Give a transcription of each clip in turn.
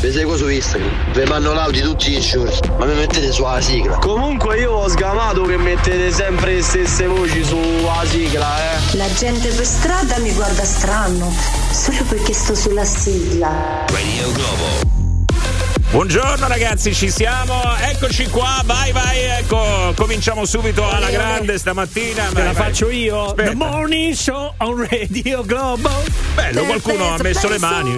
vi seguo su Instagram, vi mando l'audio tutti i giorni, ma mi mettete sulla sigla. Comunque io ho sgamato che mettete sempre le stesse voci sulla sigla, eh. La gente per strada mi guarda strano, solo perché sto sulla sigla. Radio Globo. Buongiorno ragazzi, ci siamo, eccoci qua, vai vai, ecco, cominciamo subito alla grande stamattina. Te vai, la vai. faccio io. Aspetta. The Morning Show on Radio Globo. Bello, qualcuno ha messo le mani.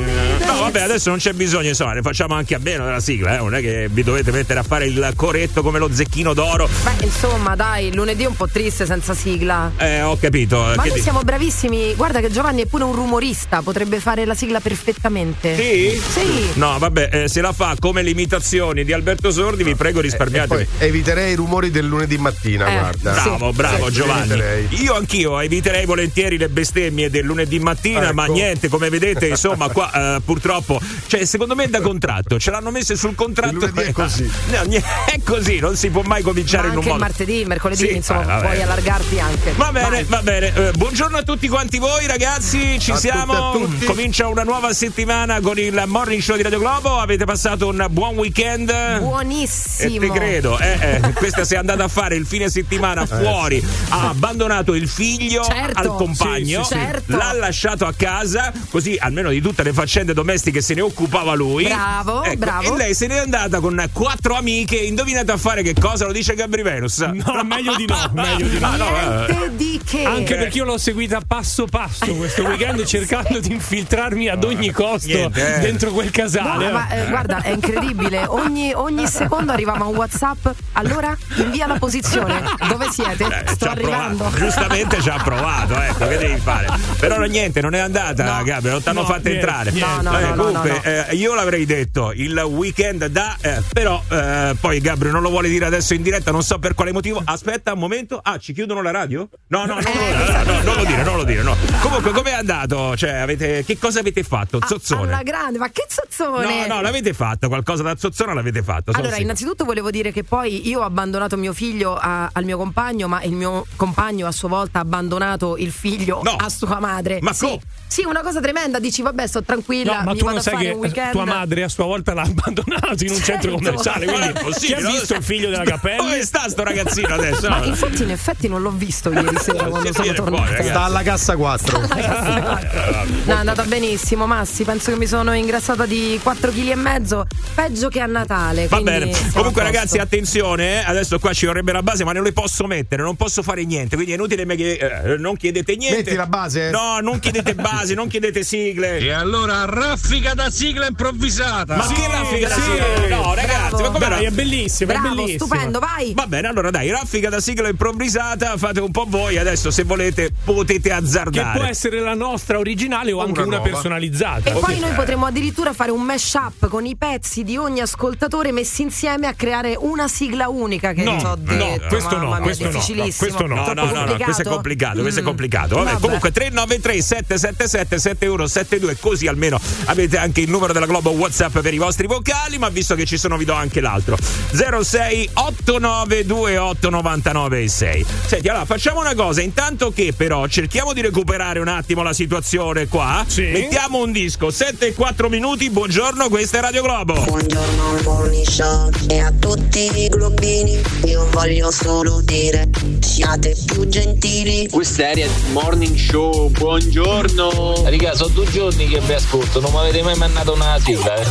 No, vabbè, adesso non c'è bisogno, insomma, ne facciamo anche a meno della sigla, eh? non è che vi dovete mettere a fare il coretto come lo zecchino d'oro. Beh, insomma, dai, lunedì è un po' triste senza sigla. Eh, ho capito. Ma che noi di- siamo bravissimi. Guarda che Giovanni è pure un rumorista, potrebbe fare la sigla perfettamente. Sì? Sì. No, vabbè, eh, se la fa come le imitazioni di Alberto Sordi, vi prego risparmiatevi. Poi eviterei i rumori del lunedì mattina, Eh, guarda. Bravo, bravo Sì, Giovanni. eviterei. Io anch'io eviterei volentieri le bestemmie del lunedì mattina, Ecco. ma niente, come vedete, insomma, qua eh, purtroppo, cioè, secondo me è da contratto, ce l'hanno messe sul contratto. Il lunedì è così. No, è così, non si può mai Ma cominciare in un modo. martedì, mercoledì, Sì, insomma, eh, puoi allargarti anche. Va bene, Vai. va bene. Eh, buongiorno a tutti quanti voi, ragazzi. Ci A siamo. tutti, a tutti. Comincia una nuova settimana con il morning show di Radio Globo. Avete passato un buon weekend? Buonissimo. E te credo, eh, eh, questa si è andata a fare il fine settimana fuori, ha abbandonato il figlio Certo. al compagno, Sì, sì, sì. Certo. l'ha lasciato a casa, così almeno di tutte le faccende domestiche se ne occupava lui. Bravo, Ecco, bravo. E lei se n'è andata con quattro amiche, indovinate a fare che cosa? Lo dice Gabri Venus. No, meglio di no, meglio di no. No, eh. Di che. Anche perché io l'ho seguita passo passo questo weekend cercando di infiltrarmi ad ogni costo Niente, eh. dentro quel No, casale. ma eh, guarda, è incredibile. Ogni, ogni secondo arrivava un WhatsApp. Allora invia la posizione. Dove siete? Eh, Sto arrivando. provato. Giustamente ci ha provato, ecco, che devi fare? Però niente, non è andata, No. Gabriele, non ti hanno No, fatto niente, entrare. niente. No, no, Vabbè, no, no, comunque, no, no. eh, io l'avrei detto il weekend da, eh, però eh, poi Gabriele non lo vuole dire adesso in diretta, non so per quale motivo. Aspetta un momento. Ah, ci chiudono la radio? No, no, no, no, Eh, no, no, no, non lo dire, non lo dire, no. Comunque, com'è andato? Cioè, avete, che cosa avete fatto? Ah, Zozzone. Alla grande, ma che zozzone! No, no, l'avete fatto, qualcosa da zozzona l'avete fatto. Allora, sicuro. innanzitutto volevo dire che poi io ho abbandonato mio figlio a- al mio compagno, ma il mio compagno a sua volta ha abbandonato il figlio No. a sua madre. Ma sì. co- Sì, una cosa tremenda, dici vabbè, sto tranquilla, No, ma mi tu vado non a sai fare che un weekend. tua madre a sua volta l'ha abbandonato in un centro Certo. commerciale. Ma è Quindi chi ha visto il figlio della Dove Capelli? sta sto ragazzino adesso? Ma infatti in effetti non l'ho visto ieri sera quando sono dire fuori, tornata. ragazzi. Sta alla cassa 4. No, è andata benissimo, Massi. Penso che mi sono ingrassata di 4 kg e mezzo, peggio che a Natale. Va bene, comunque ragazzi attenzione, eh, adesso qua ci vorrebbe la base ma non le posso mettere, non posso fare niente, quindi è inutile che eh, non chiedete niente. Metti la base? No, non chiedete basi, non chiedete sigle. E allora raffica da sigla improvvisata. Ma che raffica da sì. sigle? No, ragazzi, ma come Dai, è bellissimo, è Bravo, bellissimo. stupendo, vai. Va bene, allora dai, raffica da sigla improvvisata, fate un po' voi, adesso se volete potete Che azzardare. può essere la nostra originale o anche una una nuova. personalizzata. E poi noi potremmo addirittura fare un mash-up con i pezzi di ogni ascoltatore messi insieme a creare una sigla unica che No, vi ho no, detto. questo no, mia, questo no, difficilissimo. questo no. No, no, no, no, questo è complicato, questo è Mm. complicato. Vabbè, Vabbè. comunque 393 777 7172 così almeno avete anche il numero della Globo WhatsApp per i vostri vocali, ma visto che ci sono vi do anche l'altro. 06 8928 99 6. Senti, allora facciamo una cosa, intanto che però cerchiamo di recuperare un attimo la situazione qua. Sì. Mettiamo un disco, 7 e 4 minuti. Buongiorno, questa è Radio Globo. Buongiorno al morning show e a tutti i globini Io voglio solo dire Siate più gentili Questa è Morning Show, buongiorno. Raga, sono due giorni che vi ascolto, non mi avete mai mandato una sigla. eh.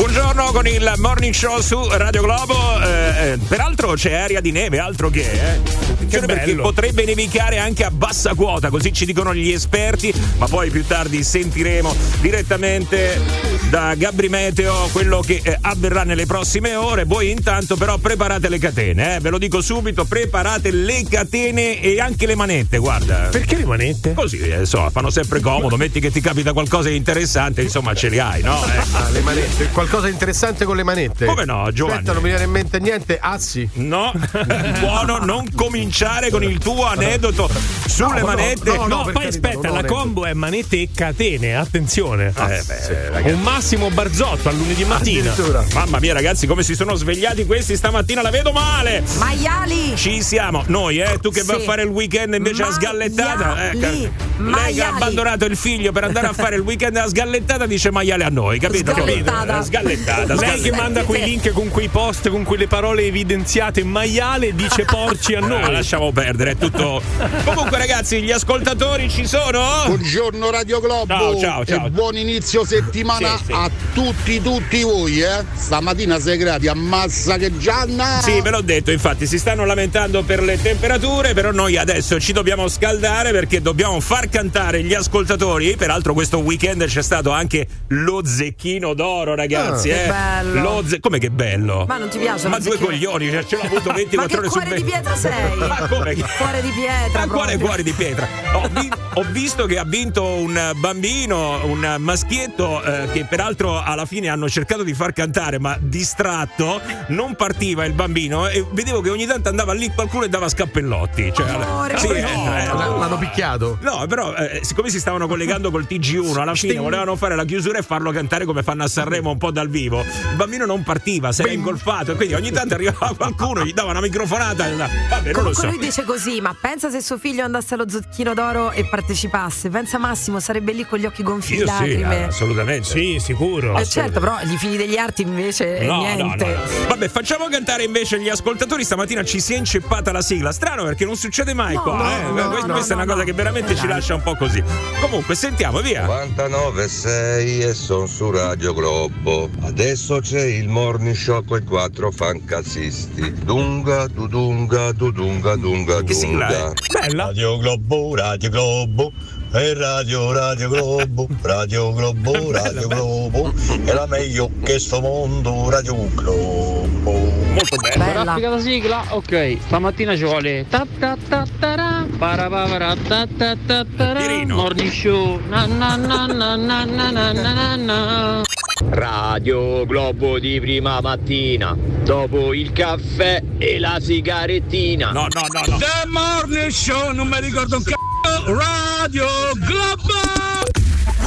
Buongiorno con il morning show su Radio Globo. Eh, eh, peraltro c'è aria di neve, altro che, eh. Attenzione perché bello. potrebbe nevicare anche a bassa quota, così ci dicono gli esperti, ma poi più tardi sentiremo direttamente da Gabri Meteo quello che eh, avverrà nelle prossime ore. Voi intanto però preparate le catene, eh. ve lo dico subito, preparate le catene e anche le manette, guarda. Perché le manette? Così, eh, insomma, fanno sempre comodo, metti che ti capita qualcosa di interessante, insomma ce li hai, no? Eh. Ah, le manette. Qualcuno Qualcosa di interessante con le manette? Come no, Giovanni? Aspetta, non mi viene in mente niente. Azzi. No, buono non cominciare con il tuo aneddoto sulle No, no, manette. no, No, per poi aspetta, la combo è manette e catene, attenzione. Eh, beh, ragazzi. Un massimo barzotto a lunedì mattina. Addirittura. Mamma mia, ragazzi, come si sono svegliati questi stamattina, la vedo male. Maiali! Ci siamo, noi, eh? Tu che Sì. vai a fare il weekend invece a sgallettata. Eh, Maiali. ca- lei che ha Maiali. abbandonato il figlio per andare a fare il weekend a sgallettata dice maiale a noi, capito? Sgallettata. Capito? Eh, Sgallettata. Lei che manda quei link con quei post con quelle parole evidenziate maiale dice porci a Ah, noi. lasciamo perdere, è tutto. Comunque, ragazzi, gli ascoltatori ci sono? Buongiorno Radio Globo Ciao, ciao, ciao. e buon inizio settimana Sì, sì. a tutti, tutti voi, eh. Stamattina sei gradi, ammazza che Gianna! Sì, ve l'ho detto, infatti si stanno lamentando per le temperature, però noi adesso ci dobbiamo scaldare perché dobbiamo far cantare gli ascoltatori. Peraltro questo weekend c'è stato anche lo zecchino d'oro, ragazzi. Ah, che eh. bello. Lo ze- Come che bello? Ma non ti piace Ma due coglioni, cioè, ce l'ho avuto 24 Ma che ore su cuore di 20. pietra sei? Ma come Cuore di pietra. Ma quale cuore di pietra? Ho, vi- ho visto che ha vinto un bambino, un maschietto, eh, che peraltro alla fine hanno cercato di far cantare, ma distratto, non partiva il bambino e vedevo che ogni tanto andava lì qualcuno e dava scappellotti. Cioè, Amore, sì, no. eh, eh, L- L'hanno picchiato. No, però eh, siccome si stavano collegando col TG1, alla fine volevano fare la chiusura e farlo cantare come fanno a Sanremo un po' dal vivo. Il bambino non partiva, si era ingolfato e quindi ogni tanto arrivava qualcuno, gli dava una microfonata vabbè, non lo so. lui dice così, ma pensa se suo figlio andasse allo zecchino d'oro e partecipasse. Pensa Massimo, sarebbe lì con gli occhi gonfi di Io sì, lacrime. assolutamente. Sì, sicuro. Eh certo, però gli figli degli arti invece No, niente. no, no. Vabbè, facciamo cantare invece gli ascoltatori. Stamattina ci si è inceppata la sigla. Strano perché non succede mai No, qua. no, eh. no, questa è una no, cosa no. che veramente ci lascia un po' così. Comunque, sentiamo, via. 99.6 e son su Radio Globo. Adesso c'è il morning show con i quattro fancazzisti. Dunga, dudunga, dudunga, dunga, Che sigla dunga. Bella. Radio Globo, Radio Globo. E Radio Radio Globo, Radio Globo, Radio Globo. È la meglio che sto mondo, Radio Globo. Molto bella. Bella. Raffica la sigla? Ok, stamattina ci vuole ta ta ta ta ra, parapapara, ta ta ta ta. Morning show na na na na na na na na na. Radio Globo di prima mattina, dopo il caffè e la sigarettina. No, no, no, no. The Morning Show, non mi ricordo un c***o, Radio Globo!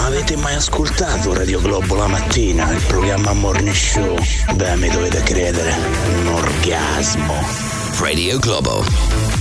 Avete mai ascoltato Radio Globo la mattina, il programma Morning Show? Beh, mi dovete credere, un orgasmo. Radio Globo.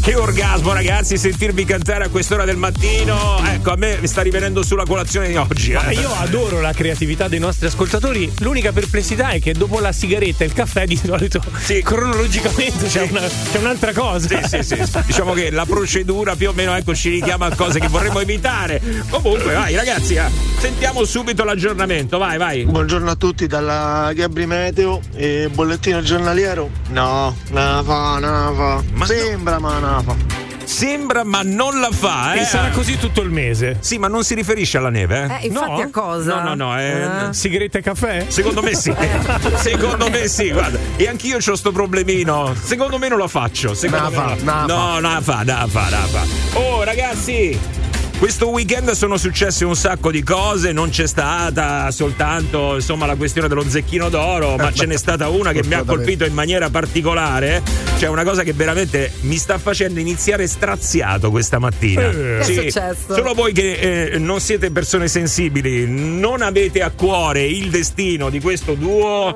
Che orgasmo, ragazzi, sentirvi cantare a quest'ora del mattino. Ecco, a me mi sta rivenendo sulla colazione di oggi. Ma eh. io adoro la creatività dei nostri ascoltatori. L'unica perplessità è che dopo la sigaretta e il caffè di solito Sì. cronologicamente c'è, una- c'è un'altra cosa. Sì, sì, sì. Diciamo che la procedura più o meno ecco, ci richiama a cose che vorremmo evitare. Comunque, vai, ragazzi, eh, sentiamo subito l'aggiornamento. Vai, vai. Buongiorno a tutti dalla Gabri Meteo e bollettino giornaliero. No, non fa, non fa. Ma Sembra, ma non fa. Sembra, ma non la fa, eh. E sarà così tutto il mese. Sì, ma non si riferisce alla neve, eh? Eh, infatti No? a cosa? No, no, no, è- Eh? Sigaretta e caffè? Secondo me sì. Secondo me sì, guarda. E anch'io ho sto problemino. Secondo me non lo faccio. Secondo Na me fa, no. No, na fa, na fa, na fa. Oh, ragazzi. Questo weekend sono successe un sacco di cose, non c'è stata soltanto insomma, la questione dello zecchino d'oro, ma ce n'è stata una che mi ha colpito in maniera particolare. C'è una cosa che veramente mi sta facendo iniziare straziato questa mattina. Eh. Che è successo? Solo voi che eh, non siete persone sensibili, non avete a cuore il destino di questo duo.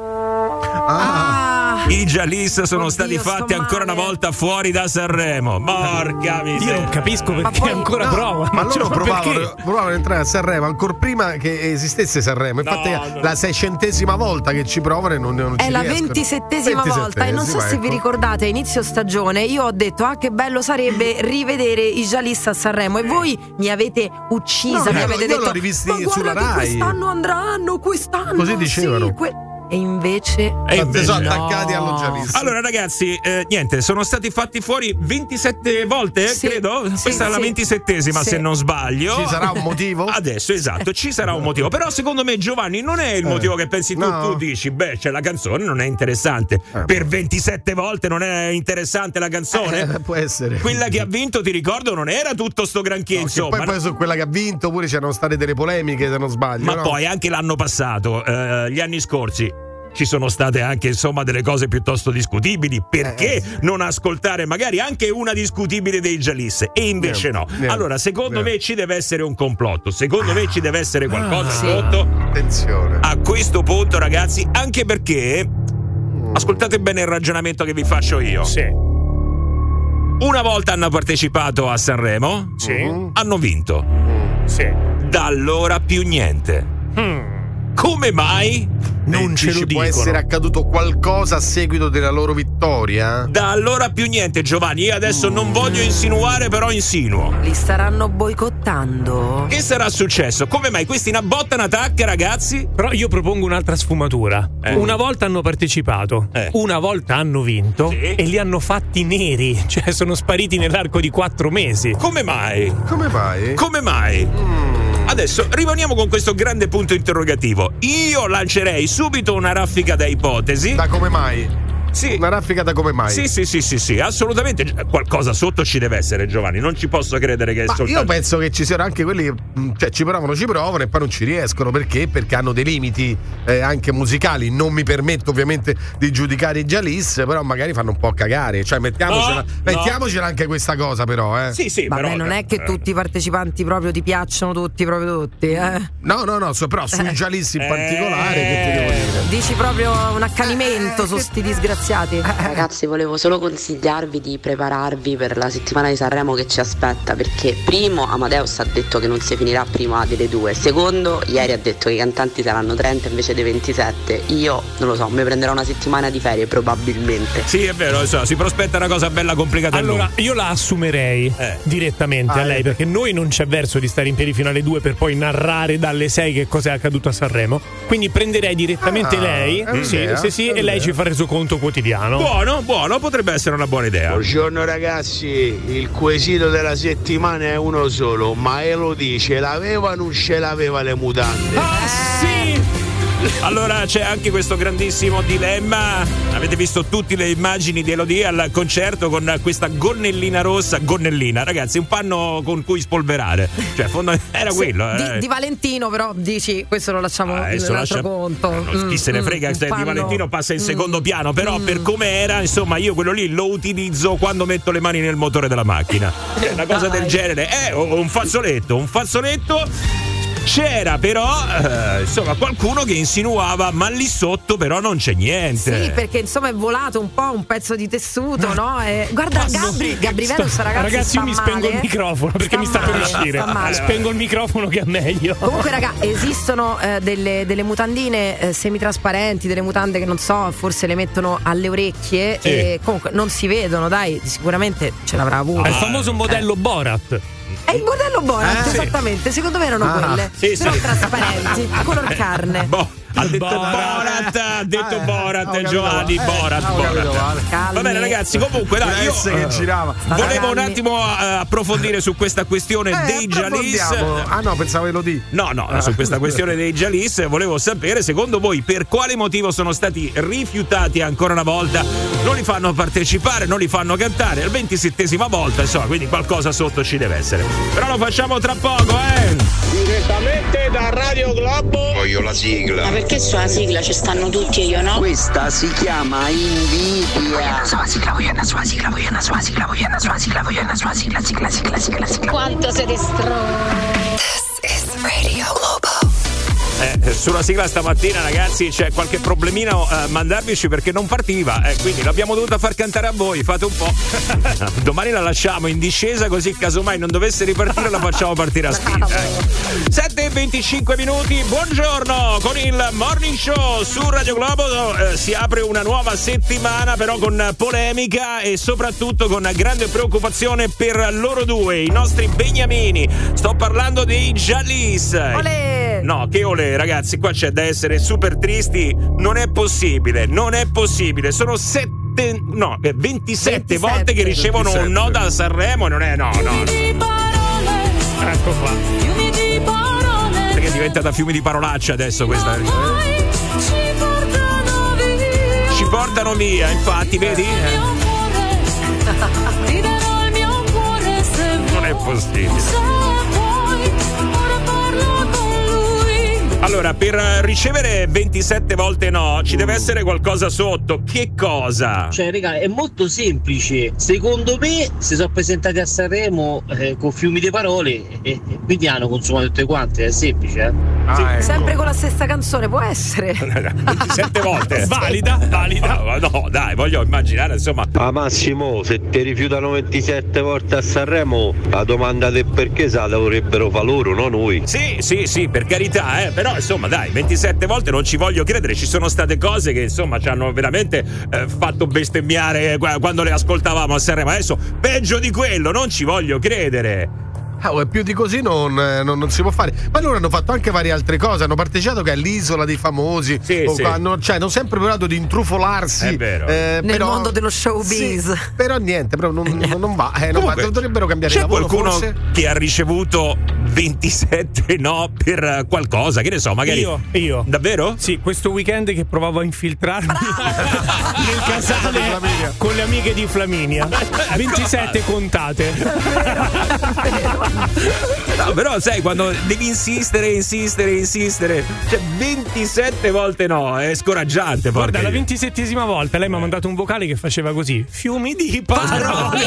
Ah, I Jalis sono Oddio, stati fatti ancora una volta fuori da Sanremo. Porca Io miseria. non capisco perché poi- ancora No, provano. Ma loro Cioè, provavano, perché? provavano ad entrare a Sanremo ancora prima che esistesse Sanremo. Infatti, No, è no. la seicentesima volta che ci provano e non, non è la ventisettesima volta e non so se vi ecco. ricordate a inizio stagione io ho detto ah che bello sarebbe rivedere i Jalis a Sanremo e voi mi avete uccisa No, mi io- avete io detto l'ho rivisti sulla che Rai." quest'anno andranno quest'anno Così dicevano. sì, que-" e invece. E invece sono no. attaccati allo Jalis. Allora, ragazzi, eh, niente, sono stati fatti fuori 27 volte, Sì, credo. sì, Questa è la sì. 27esima, Sì. se non sbaglio. Ci sarà un motivo? Adesso, esatto, ci sarà un motivo. Però, secondo me, Giovanni, non è il motivo che pensi tu. Eh. no. Tu dici, beh, cioè, la canzone non è interessante. Eh, per 27 volte non è interessante la canzone. Eh, può essere. Quella che ha vinto, ti ricordo, non era tutto sto granché, No, insomma. poi, poi su quella che ha vinto pure c'erano state delle polemiche, se non sbaglio. Ma no? poi anche l'anno passato, eh, gli anni scorsi. Ci sono state anche insomma delle cose piuttosto discutibili. Perché Eh, non ascoltare magari anche una discutibile dei Giallis? E invece Niente, no. niente, allora, secondo niente. me ci deve essere un complotto. Secondo me ci deve essere qualcosa Ah, sì. sotto. Attenzione. A questo punto, ragazzi, anche perché. Ascoltate bene il ragionamento che vi faccio io. Sì. Una volta hanno partecipato a Sanremo, Sì. Hanno vinto. Sì. Da allora più niente. Hmm. Come mai? Non Eh, ce lo può dicono. essere accaduto qualcosa a seguito della loro vittoria? Da allora più niente, Giovanni. Io adesso non voglio insinuare, però insinuo. Li staranno boicottando? Che sarà successo? Come mai questi una botta, una tacca, ragazzi? Però io propongo un'altra sfumatura. Eh. Una volta hanno partecipato, Eh. una volta hanno vinto Sì. e li hanno fatti neri, cioè sono spariti nell'arco di quattro mesi. Come mai? Come mai? Come mai? Adesso rimaniamo con questo grande punto interrogativo. Io lancerei subito una raffica da ipotesi. Da come mai? Sì. Una raffica da come mai? Sì, sì, sì, sì, sì, assolutamente. Qualcosa sotto ci deve essere, Giovanni. Non ci posso credere che è Ma soltanto. io penso che ci siano anche quelli che mh, cioè, ci provano, ci provano e poi non ci riescono. Perché? Perché hanno dei limiti eh, anche musicali. Non mi permetto ovviamente di giudicare i Jalis, però magari fanno un po' cagare. Cioè, mettiamocela, No, mettiamocela anche questa cosa, però. Eh. Sì, sì, Vabbè, però. non è che eh, tutti i partecipanti proprio ti piacciono tutti, proprio tutti, eh? No, no, no, so- però sui Jalis in Eh. particolare, che ti devo dire? Dici proprio un accanimento su sti disgraziati. Ragazzi, volevo solo consigliarvi di prepararvi per la settimana di Sanremo che ci aspetta, perché primo Amadeus ha detto che non si finirà prima delle due, secondo ieri ha detto che i cantanti saranno 30 invece dei 27. Io non lo so, mi prenderò una settimana di ferie probabilmente. Sì, è vero, so, si prospetta una cosa bella complicata Allora, io la assumerei Eh. direttamente Ah, a lei, eh. perché noi non c'è verso di stare in piedi fino alle 2 per poi narrare dalle 6 che cosa è accaduto a Sanremo. Quindi prenderei direttamente Ah, lei, sì, un'idea, sì, sì, e lei ci fa resoconto quotidiano. Buono, buono, potrebbe essere una buona idea. Buongiorno ragazzi, il quesito della settimana è uno solo, ma Elodie ce l'aveva o non ce l'aveva le mutande? Ah, sì! Allora c'è anche questo grandissimo dilemma. Avete visto tutte le immagini di Elodie al concerto con questa gonnellina rossa. Gonnellina, ragazzi, un panno con cui spolverare. Cioè, fondo- era Sì, quello. di, eh. di Valentino, però dici questo lo lasciamo Ah, adesso nell'altro lascia- conto. No, chi se ne Mm, frega mm, un di panno- Valentino passa in Mm. secondo piano, però per come era, insomma, io quello lì lo utilizzo quando metto le mani nel motore della macchina. È una cosa del Dai. genere. Eh, un fazzoletto, un fazzoletto. C'era però, eh, insomma, qualcuno che insinuava, ma lì sotto però non c'è niente. Sì, perché insomma è volato un po' un pezzo di tessuto, no? E, guarda, Ma Gabri, Gabri sta- Venus, ragazzi, ragazzi, io mi spengo male, il eh. microfono perché Sta mi sta per male, uscire. sta male. Spengo il microfono che è meglio. Comunque, raga, esistono eh, delle, delle mutandine eh, semitrasparenti, delle mutande che non so, forse le mettono alle orecchie Sì. e comunque non si vedono, dai, sicuramente ce l'avrà avuto. È il famoso modello Borat. È il modello Borat, Eh, esattamente. Secondo me erano Ah, quelle, sì, però sì. trasparenti, color carne. Boh, ha detto Borat. Ha detto Eh, Borat, Giovanni. Eh, Borat, Borat. Va bene ragazzi, comunque dai, io che girava. volevo un attimo eh, approfondire su questa questione Eh, dei Jalis. Ah no, pensavo Elodie. No, no, su questa questione dei Jalis volevo sapere secondo voi per quale motivo sono stati rifiutati ancora una volta, non li fanno partecipare, non li fanno cantare, al 27esima volta, insomma, quindi qualcosa sotto ci deve essere. Però lo facciamo tra poco, eh! Direttamente da Radio Globo. Voglio la sigla. perché sigla ci stanno tutti e io no? Questa si chiama invidia. Quanto. This is Radio Eh, sulla sigla stamattina, ragazzi, c'è qualche problemino a mandarvici perché non partiva, eh, quindi l'abbiamo dovuta far cantare a voi. Fate un po'. Domani la lasciamo in discesa, così casomai non dovesse ripartire, la facciamo partire a spinta. ecco. 7 e 25 minuti, buongiorno con il morning show su Radio Globo. eh, si apre una nuova settimana, però con polemica e soprattutto con grande preoccupazione per loro due, i nostri beniamini. Sto parlando dei Jalis. Olè! Olè. No, che olè, ragazzi, qua c'è da essere super tristi. Non è possibile, non è possibile. Sono sette, no, eh, 27, 27. volte che ricevono un no da Sanremo e non è no, no. Ecco qua. Perché è diventata fiumi di parolacce adesso questa. Ci portano via, infatti, vedi? Eh, Non è possibile. Allora, per eh, ricevere 27 volte no, ci deve essere qualcosa sotto. Che cosa? Cioè, raga, è molto semplice. Secondo me si sono presentati a Sanremo eh, con fiumi di parole e, e quindi hanno consumato tutte quante. È semplice, eh? Ah, ecco. Sempre con la stessa canzone, può essere. 27 volte. Valida, valida. Ah, no, dai, voglio immaginare, insomma. Ma Massimo, se ti rifiutano 27 volte a Sanremo, la domanda del perché se la dovrebbero fare loro, no noi. Sì, sì, sì, per carità, eh, però insomma, dai, 27 volte non ci voglio credere. Ci sono state cose che insomma ci hanno veramente eh, fatto bestemmiare eh, quando le ascoltavamo a Sanremo. Adesso, peggio di quello, non ci voglio credere. Ah, oh, più di così non, eh, non- non si può fare. Ma loro hanno fatto anche varie altre cose. Hanno partecipato che è l'isola dei famosi. Sì, sì. hanno, cioè, hanno sempre provato di intrufolarsi. Eh, Nel però- mondo dello showbiz. Sì, però niente, però non, non- non va. Eh, non va. Comunque, Dovrebbero cambiare C'è lavoro. qualcuno forse? che ha ricevuto 27 no per qualcosa, che ne so, magari. Io, io. Davvero? Sì, questo weekend che provavo a infiltrarmi nel casale con le amiche di Flaminia. 27 contate. No, però sai, quando devi insistere, insistere, insistere, cioè 27 volte no, è scoraggiante. Guarda, porca la io. ventisettesima volta lei mi ha mandato un vocale che faceva così: fiumi di parole.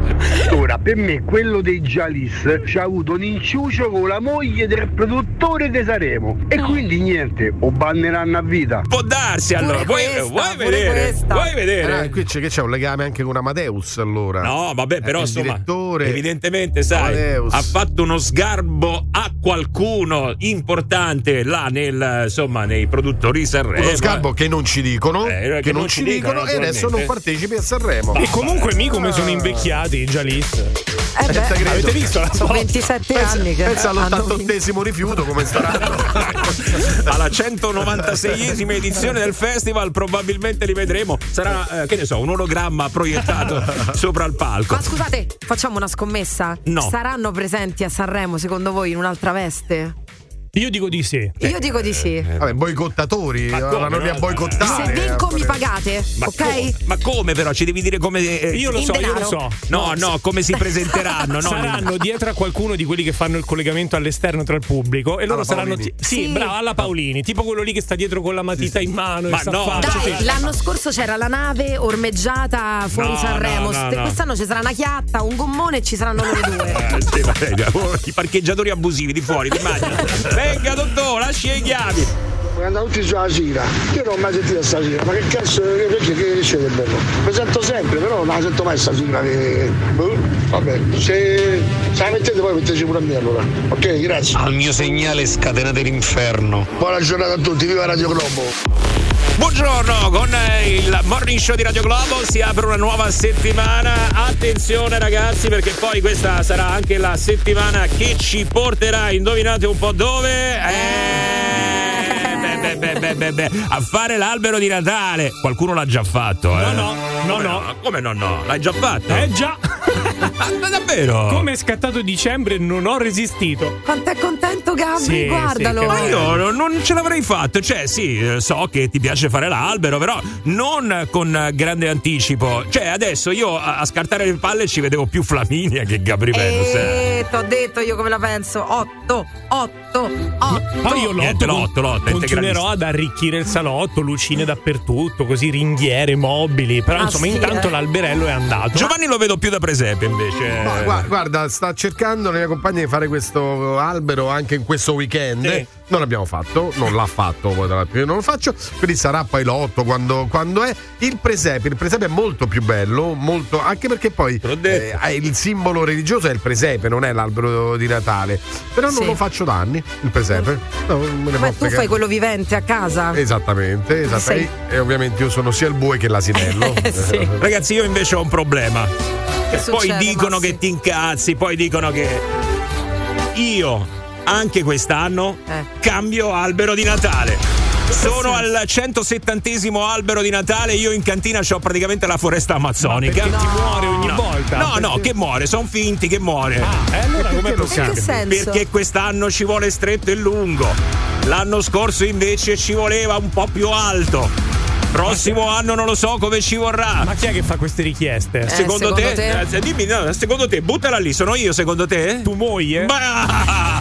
Ora, per me quello dei Jalis ci ha avuto un inciucio con la moglie del produttore di Saremo. E quindi niente, o banneranno a vita. Può darsi allora, vuoi, questa, vuoi vedere? Vuoi vedere? Eh, qui c'è, che c'è un legame anche con Amadeus allora. No, vabbè, però il insomma, direttore evidentemente, sai, Amadeus. ha fatto uno sgarbo a qualcuno importante là nel, insomma, nei produttori di Sanremo. uno scambo che non ci dicono, Eh, che, non ci dicono, e adesso non partecipi a Sanremo. E comunque mi come sono invecchiati i Jalis. Eh beh, Senza credo. Avete visto la sono foto? 27 Pensa, anni che pensa hanno vinto. all'88esimo rifiuto come staranno. alla 196esima edizione del festival probabilmente li vedremo sarà eh, che ne so un ologramma proiettato sopra il palco Ma scusate, facciamo una scommessa? No. Saranno presenti a Sanremo secondo voi in un'altra veste? Io dico di sì. Io dico di sì. Vabbè, boicottatori, Ma come, vanno lì a no? boicottare. Se vinco mi Eh, pagate, ma, ok? come, ma come però ci devi dire come eh, Io lo so, io lo denaro. so. no no come si presenteranno no, saranno dietro a qualcuno di quelli che fanno il collegamento all'esterno tra il pubblico e loro Alla saranno ti- sì, Sì. bravo alla Paolini tipo quello lì che sta dietro con la matita in mano Ma no, a farci- Dai, l'anno scorso c'era la nave ormeggiata fuori No, Sanremo. no, no. Quest'anno ci sarà una chiatta, un gommone e ci saranno loro due. Eh, sì, I parcheggiatori abusivi di fuori, ti immagini? Venga, dottore, lasci le chiavi. Andavo tutti sulla sigla, io non ho mai sentito sta sigla, ma che cazzo, perché che dice del bello? Mi sento sempre, però non la sento mai sta sigla che. boh, Vabbè, se, se la mettete poi metteci pure a me allora. Ok, grazie. Al mio segnale scatenate l'inferno. Buona giornata a tutti, viva Radio Globo! Buongiorno, con eh, il morning show di Radio Globo si apre una nuova settimana. Attenzione ragazzi perché poi questa sarà anche la settimana che ci porterà, indovinate un po' dove? Eh, beh, beh, beh, a fare l'albero di Natale. Qualcuno l'ha già fatto, eh? No, no, no, Come no. Come no, no? L'hai già fatto? Eh già, Ma davvero? come è scattato dicembre non ho resistito. Quanto è contento Gabri, Sì, guardalo. sì, Ma io non- ce l'avrei fatto, cioè sì, so che ti piace fare l'albero, però non con grande anticipo. Cioè adesso io a, a scartare le palle ci vedevo più Flaminia che Gabri Venus. eh. Eh, t'ho detto io come la penso. 8, 8, 8. Poi io l'otto, l'otto, l'otto, continuerò ad arricchire il salotto, lucine dappertutto, così ringhiere, mobili. Però Ah, insomma, sì, intanto eh. l'alberello è andato. Giovanni lo vedo più da presepe invece. Ma gua- guarda, sta cercando la mia compagna di fare questo albero anche in questo weekend. Sì. Non l'abbiamo fatto, non l'ha fatto, poi tra l'altro io non lo faccio, quindi sarà poi l'otto quando, quando è. Il presepe, il presepe è molto più bello, molto, anche perché poi eh, il simbolo religioso è il presepe, non è l'albero di Natale. Però non Sì. lo faccio da anni, il presepe. No, Ma tu fai quello vivente a casa? Esattamente, esattamente. Sei- E ovviamente io sono sia il bue che l'asinello. Eh, sì. Ragazzi, io invece ho un problema. E poi succede, dicono Massi? che ti incazzi, poi dicono che io anche quest'anno Eh. cambio albero di Natale. Sono al 170 albero di Natale, io in cantina ho praticamente la foresta amazzonica. perché ti muore ogni no. volta? No, no, Perché- che muore, sono finti che muore. Ah, e allora com'è che possibile? Perché quest'anno ci vuole stretto e lungo. L'anno scorso invece ci voleva un po' più alto. Prossimo anno non lo so come ci vorrà. Ma chi è che fa queste richieste? secondo, secondo te? te? Eh, dimmi, no, secondo te, buttala lì, sono io secondo te? Tu moglie? Ma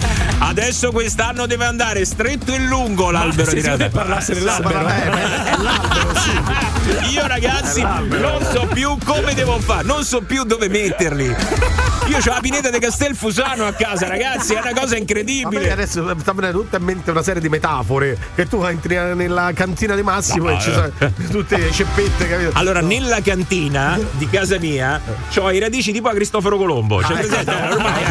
adesso quest'anno deve andare stretto e lungo l'albero se di Natale. parlasse dell'albero. Io ragazzi non so più come devo fare, non so più dove metterli. Io ho la pineta di Castelfusano a casa, ragazzi, è una cosa incredibile. adesso sta venendo tutta in mente una serie di metafore che tu entri nella cantina di Massimo No, e ci eh. sono tutte le ceppette, capito? Allora, nella cantina di casa mia ho i radici tipo a Cristoforo Colombo. Cioè, presente? Ormai è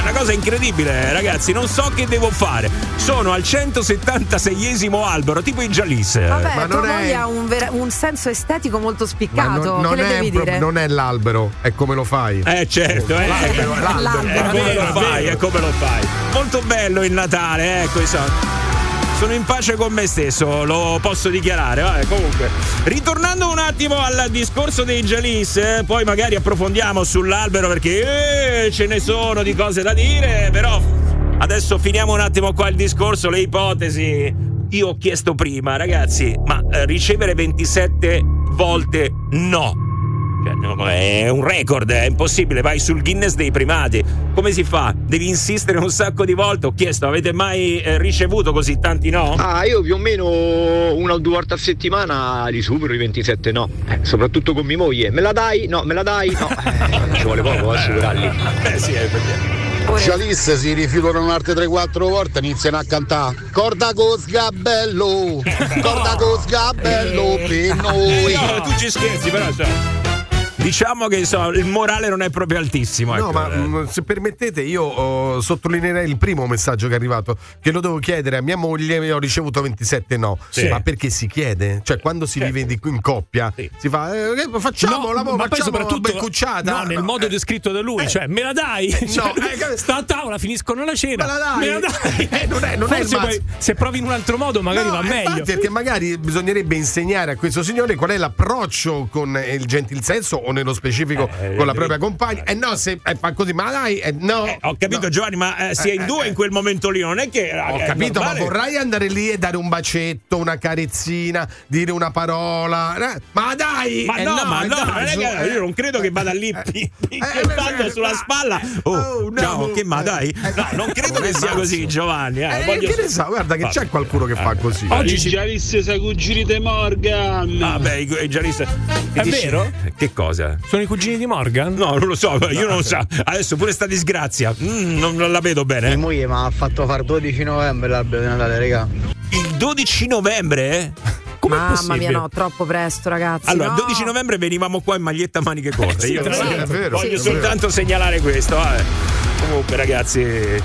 è una cosa incredibile, ragazzi. Non so che devo fare. Sono al 176esimo albero, tipo i Jalis. Vabbè, Ma tua non è- ha un, vera- un senso estetico molto Ma spiccato. non, non è pro- dire? non è l'albero, è come lo fai. Eh certo, eh. L'albero, È l'albero. come Vero, lo fai, è come lo fai. Molto bello il Natale, ecco, insomma. Sono in pace con me stesso, lo posso dichiarare. Vabbè, comunque, ritornando un attimo al discorso dei Jalis, eh, poi magari approfondiamo sull'albero perché eh, ce ne sono di cose da dire, però adesso finiamo un attimo qua il discorso, le ipotesi. Io ho chiesto prima, ragazzi, ma eh, ricevere 27 volte no. Cioè, no, è un record, è impossibile. Vai sul Guinness dei primati. Come si fa? Devi insistere un sacco di volte. Ho chiesto, avete mai eh, ricevuto così tanti no? Ah, io più o meno una o due volte a settimana li supero i 27 no. Eh, soprattutto con mia moglie. Me la dai? No, me la dai? No. Eh, ci vuole poco a superarli. Eh sì, è perché. Cialisse si rifiutano un'arte 3-4 volte iniziano a cantare Corda con sgabello Corda con sgabello per noi No, tu ci scherzi, però. cioè, Diciamo che insomma, il morale non è proprio altissimo. No, ecco. ma Eh. mh, se permettete, io oh, sottolineerei il primo messaggio che è arrivato, che lo devo chiedere a mia moglie e ho ricevuto 27 no. Sì. Ma perché si chiede? Cioè, quando si vive di- in coppia, Sì. si fa, eh, facciamo No, l'amore, ma poi soprattutto una beccucciata. no, nel modo descritto da lui, cioè me la dai? Cioè, eh, sta a tavola, finiscono la cena. Me la dai? Me la dai? Eh, non è- non Forse poi, se provi in un altro modo magari No, va eh, meglio. infatti, perché magari bisognerebbe insegnare a questo signore qual è l'approccio con il gentil senso o nello specifico Eh, con la eh, propria compagna. E no, se eh, fa così, ma dai, eh, no. Eh, ho capito, no. Giovanni, ma eh, si è in Eh, due eh, in quel momento lì, non è che. Ho è capito, normale. ma vorrai andare lì e dare un bacetto, una carezzina, dire una parola. eh? Ma dai! Ma eh no, ma eh, no, dai, non è su, che- eh. io non credo che vada lì Eh, pi- eh, picchiettando eh, sulla eh, spalla. Oh, oh, no. ciao, che ma dai? Eh, No, non credo che sia così, Giovanni. Eh, Eh, che ne sa, guarda che c'è qualcuno che fa così. Oggi si- Gialisse sa cugini di Morgan. Ah, beh, i, giallisti- È vero? Che cosa? Sono i cugini di Morgan? No, non lo so, io non lo so. Adesso pure sta disgrazia. Mm, non, la vedo bene. Mia moglie mi ha fatto fare 12 novembre l'albero di Natale, raga. Il 12 novembre? Com'è Mamma possibile? mia, no, troppo presto, ragazzi. Allora, il no. 12 novembre venivamo qua in maglietta a maniche corte. sì, Io tra voglio- l'altro, è vero, voglio sì, soltanto segnalare questo. vabbè. Comunque, ragazzi,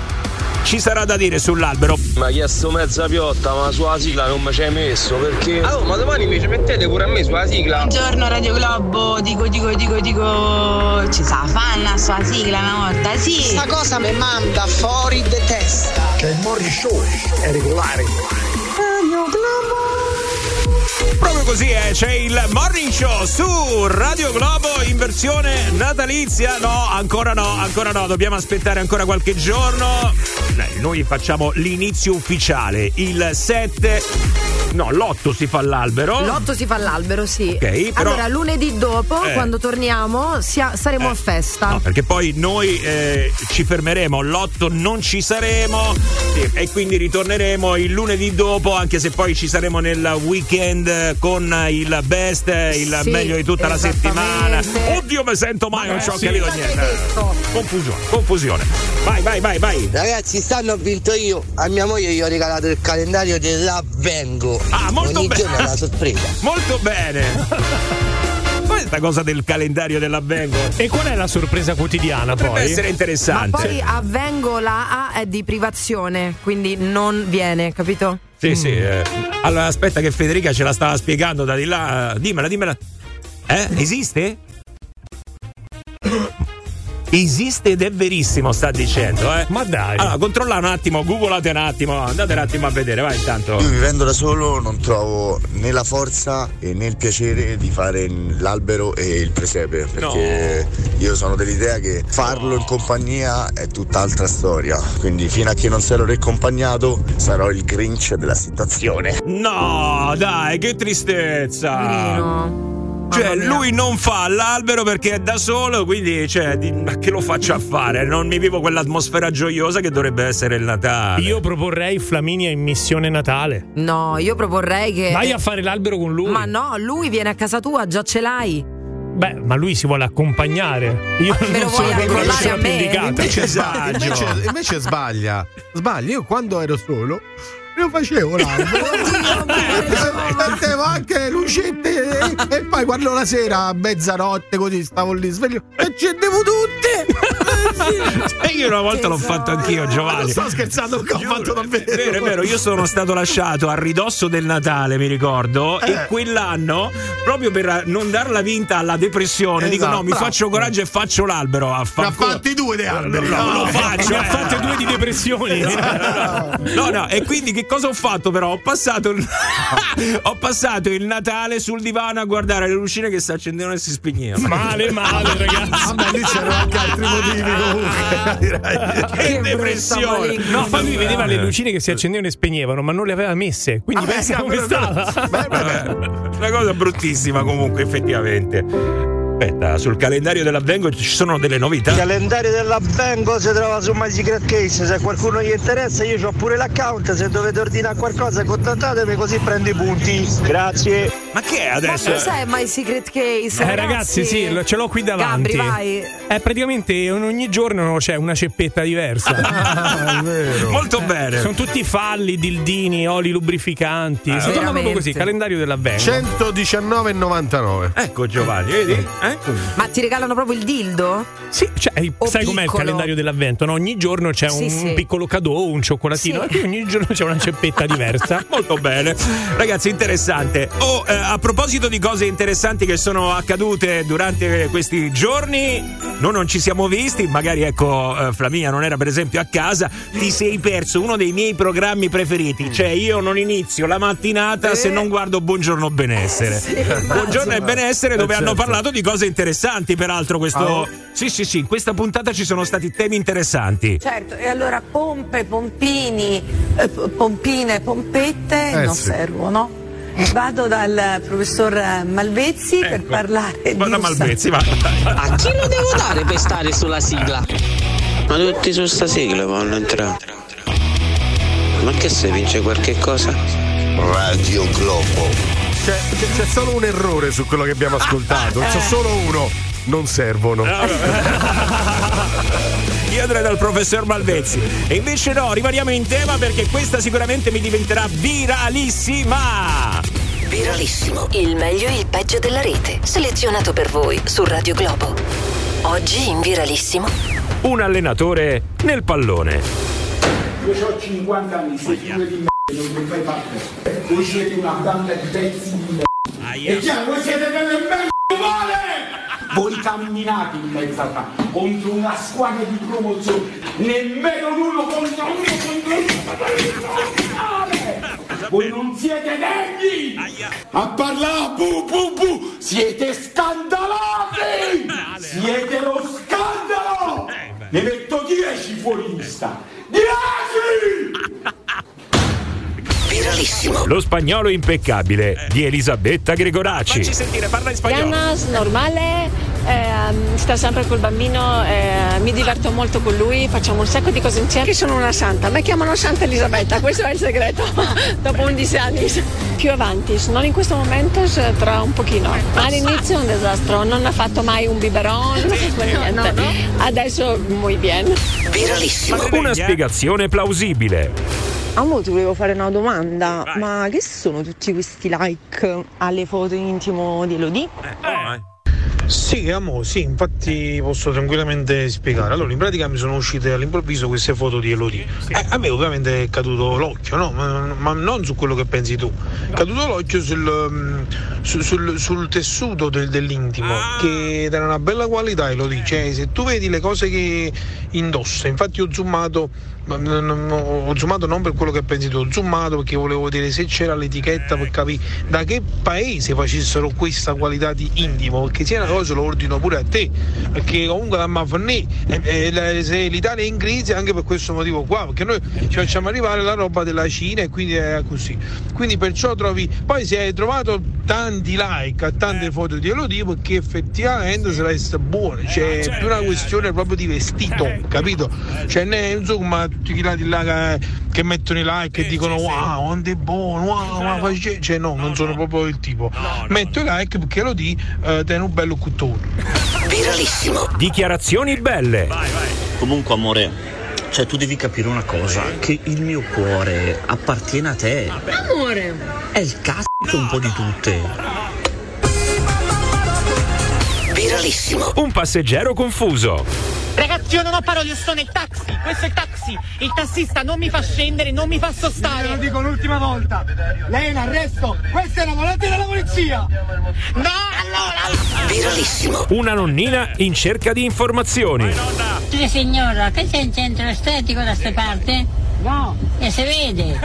ci sarà da dire sull'albero. Mi ha chiesto mezza piotta, ma sulla sigla non mi ci hai messo perché. Ah, ma domani ci mettete pure a me sulla sigla. Buongiorno Radio Globo, dico, dico, dico, dico, ci sa fanna sua sigla una volta, sì. Sta cosa mi manda fuori di testa. Cioè il morning show è regolare. Proprio così è, c'è il morning show su Radio Globo in versione natalizia. No, ancora no, ancora no, dobbiamo aspettare ancora qualche giorno. Noi facciamo l'inizio ufficiale, il 7. No, l'8 si fa l'albero. L'8 si fa l'albero, sì. Ok, però- Allora, lunedì dopo, Eh. quando torniamo, sia- saremo Eh, a festa. No, perché poi noi eh, ci fermeremo, l'8 non ci saremo e quindi ritorneremo il lunedì dopo, anche se poi ci saremo nel weekend eh, con il best, il Sì, meglio di tutta la settimana. Oddio, mi sento mai, non ci ho sì. capito niente. detto? Confusione, confusione. Vai, vai, vai, vai. Ragazzi, stanno ho vinto io. A mia moglie gli ho regalato il calendario dell'avvengo. Ah, molto Ogni bene. giorno è sorpresa. Molto bene. Questa cosa del calendario dell'avvengo E qual è la sorpresa quotidiana potrebbe poi? essere Ma interessante. poi avvengo la A è di privazione, quindi non viene, capito? Sì, sì. eh. Allora, aspetta che Federica ce la stava spiegando da di là. Dimmela, dimmela. Eh? Esiste? Esiste ed è verissimo, sta dicendo, eh. Ma dai. Allora, controllate un attimo, googlate un attimo, andate un attimo a vedere, vai intanto. Io vivendo da solo non trovo né la forza e né il piacere di fare l'albero e il presepe perché io sono dell'idea che farlo in compagnia è tutt'altra storia quindi fino a che non sarò riaccompagnato sarò il grinch della situazione No, dai, che tristezza. Cioè, lui non fa l'albero perché è da solo, quindi, cioè, di- ma che lo faccio a fare? Non mi vivo quell'atmosfera gioiosa che dovrebbe essere il Natale. Io proporrei Flaminia in missione Natale. No, io proporrei che. Vai a fare l'albero con lui. Ma no, lui viene a casa tua, già ce l'hai. Beh, ma lui si vuole accompagnare. Io me lo non sono proprio la persona più me? indicata. Invece, sbaglia, invece, invece sbaglia. Sbaglia. Io quando ero solo. Io facevo l'albero mettevo anche le lucette e, e poi quando la sera a mezzanotte così stavo lì sveglio accendevo tutte io una volta l'ho fatto anch'io, Giovanni. non sto scherzando che ho fatto davvero È vero, è vero, io sono stato lasciato a ridosso del Natale, mi ricordo, Eh. e quell'anno, proprio per non darla vinta alla depressione, dico Esatto, no, mi bravo. faccio coraggio e faccio l'albero. ne ha fatti due di alberi No, lo faccio, Ne ha eh. fatte due di depressioni. No, no, e quindi che cosa ho fatto però? Ho passato il, ho passato il Natale sul divano a guardare le lucine che si accendevano e si spegnevano. Male, male, ragazzi. Vabbè, lì c'erano anche altri motivi comunque direi. Che depressione! No, poi lui vedeva le lucine che si accendevano e spegnevano, ma non le aveva messe. Quindi Ah, pensa eh, come stava. Vabbè, una cosa bruttissima comunque, effettivamente. Aspetta, sul calendario dell'avvengo ci sono delle novità. Il calendario dell'Avvengo si trova su My Secret Case, se a qualcuno gli interessa io ho pure l'account, se dovete ordinare qualcosa contattatemi così prendo i punti. Grazie. Ma che è Ma adesso? cos'è My Secret Case? Eh, ragazzi, sì, lo- ce l'ho qui davanti. Gabri, vai. Eh, praticamente ogni giorno c'è una ceppetta diversa. Ah, è vero. Molto bene. Sono tutti falli, dildini, oli lubrificanti. Si chiama proprio veramente. così, calendario dell'avvengo. 119,99 Ecco Giovanni, vedi? Eh? Ma ti regalano proprio il dildo? Sì, cioè, sai com'è il piccolo. calendario dell'avvento? no? Ogni giorno c'è Sì, un, sì. piccolo cadeau, un cioccolatino, Sì. e ogni giorno c'è una ceppetta diversa. Molto bene. Ragazzi, interessante. Oh, eh, a proposito di cose interessanti che sono accadute durante questi giorni, noi non ci siamo visti, magari ecco eh, Flaminia non era per esempio a casa, ti sei perso uno dei miei programmi preferiti, cioè io non inizio la mattinata se non guardo Buongiorno Benessere. Buongiorno e Benessere dove Eh, hanno certo. parlato di cose interessanti, peraltro questo... Ah, Sì, sì, sì, in questa puntata ci sono stati temi interessanti. Certo, e allora pompe, pompini, eh, pompine, pompette Eh, non sì. servono. Vado dal professor Malvezzi per Ecco. parlare di Guarda un Malvezzi, va. A chi lo devo dare per stare sulla sigla? Ma tutti su sta sigla vanno entrare. Ma che se vince qualche cosa? Radio Globo c'è, c'è- c'è solo un errore su quello che abbiamo ascoltato c'è solo uno non servono Io andrei dal professor Malvezzi. E invece no, rimaniamo in tema perché questa sicuramente mi diventerà viralissima. Viralissimo, il meglio e il peggio della rete, selezionato per voi su Radio Globo. Oggi in Viralissimo. Un allenatore nel pallone. Io ho 50 anni, sei figlio di m***a, non mi fai parte. Voi siete una banda di pezzi di m***a. E chiaro, voi siete delle m***a male! Voi camminate in mezzo a contro una squadra di promozione, nemmeno l'uno contro uno contro uno. Voi non siete degni! A parlare bu bu bu! Siete scandalati! Siete lo scandalo! Ne metto 10 fuori lista! 10! Viralissimo. Lo spagnolo impeccabile di Elisabetta Gregoracci. Facci sentire, parla in spagnolo. Janas, normale, ehm, sta sempre col bambino, eh, mi diverto molto con lui, facciamo un sacco di cose insieme. Io sono una santa, mi chiamano Santa Elisabetta, questo è il segreto, dopo 11 anni. Più avanti, non in questo momento, tra un pochino. All'inizio un disastro, non ha fatto mai un biberon, non ha fatto niente. Adesso muy bien. Viralissimo. Una spiegazione plausibile. Amo, ti volevo fare una domanda, ma che sono tutti questi like alle foto intimo di Elodie? Sì, amo, sì, infatti posso tranquillamente spiegare. Allora, in pratica mi sono uscite all'improvviso queste foto di Elodie. Eh, a me ovviamente è caduto l'occhio, no? Ma, ma non su quello che pensi tu. È caduto l'occhio sul, mm, su- sul- sul tessuto del- dell'intimo, che era una bella qualità Elodie. Cioè, se tu vedi le cose che indossa, infatti ho zoomato, ho zoomato non per quello che pensi tu, ho zoomato perché volevo vedere se c'era l'etichetta per capire da che paese facessero questa qualità di intimo, perché se è una cosa lo ordino pure a te, perché comunque la mafannì, se l'Italia è in crisi anche per questo motivo qua, perché noi ci facciamo arrivare la roba della Cina e quindi è così. Quindi perciò trovi, poi se hai trovato tanti like a tante foto di Elodie perché effettivamente se resta buono, cioè è più una questione proprio di vestito, capito? Cioè insomma tutti quelli là che, che mettono i like e dicono wow, quanto è buono, wow, ma face-" cioè no, non sono proprio il tipo. Metto i like perché Elodie eh, tiene un bello cuttone. Viralissimo. Dichiarazioni belle. Comunque, amore, cioè tu devi capire una cosa: che il mio cuore appartiene a te. Amore. È il cazzo un po' di tutte. Viralissimo. Un passeggero confuso. Ragazzi, io non ho parole, io sto nel taxi. Questo è il taxi. Il tassista non mi fa scendere, non mi fa sostare. Lo dico l'ultima volta. Lei è in arresto. Questa è una volante della polizia. No, allora. Viralissimo. Una nonnina in cerca di informazioni. Sì, signora, che c'è un centro estetico da queste parti? No. E si vede.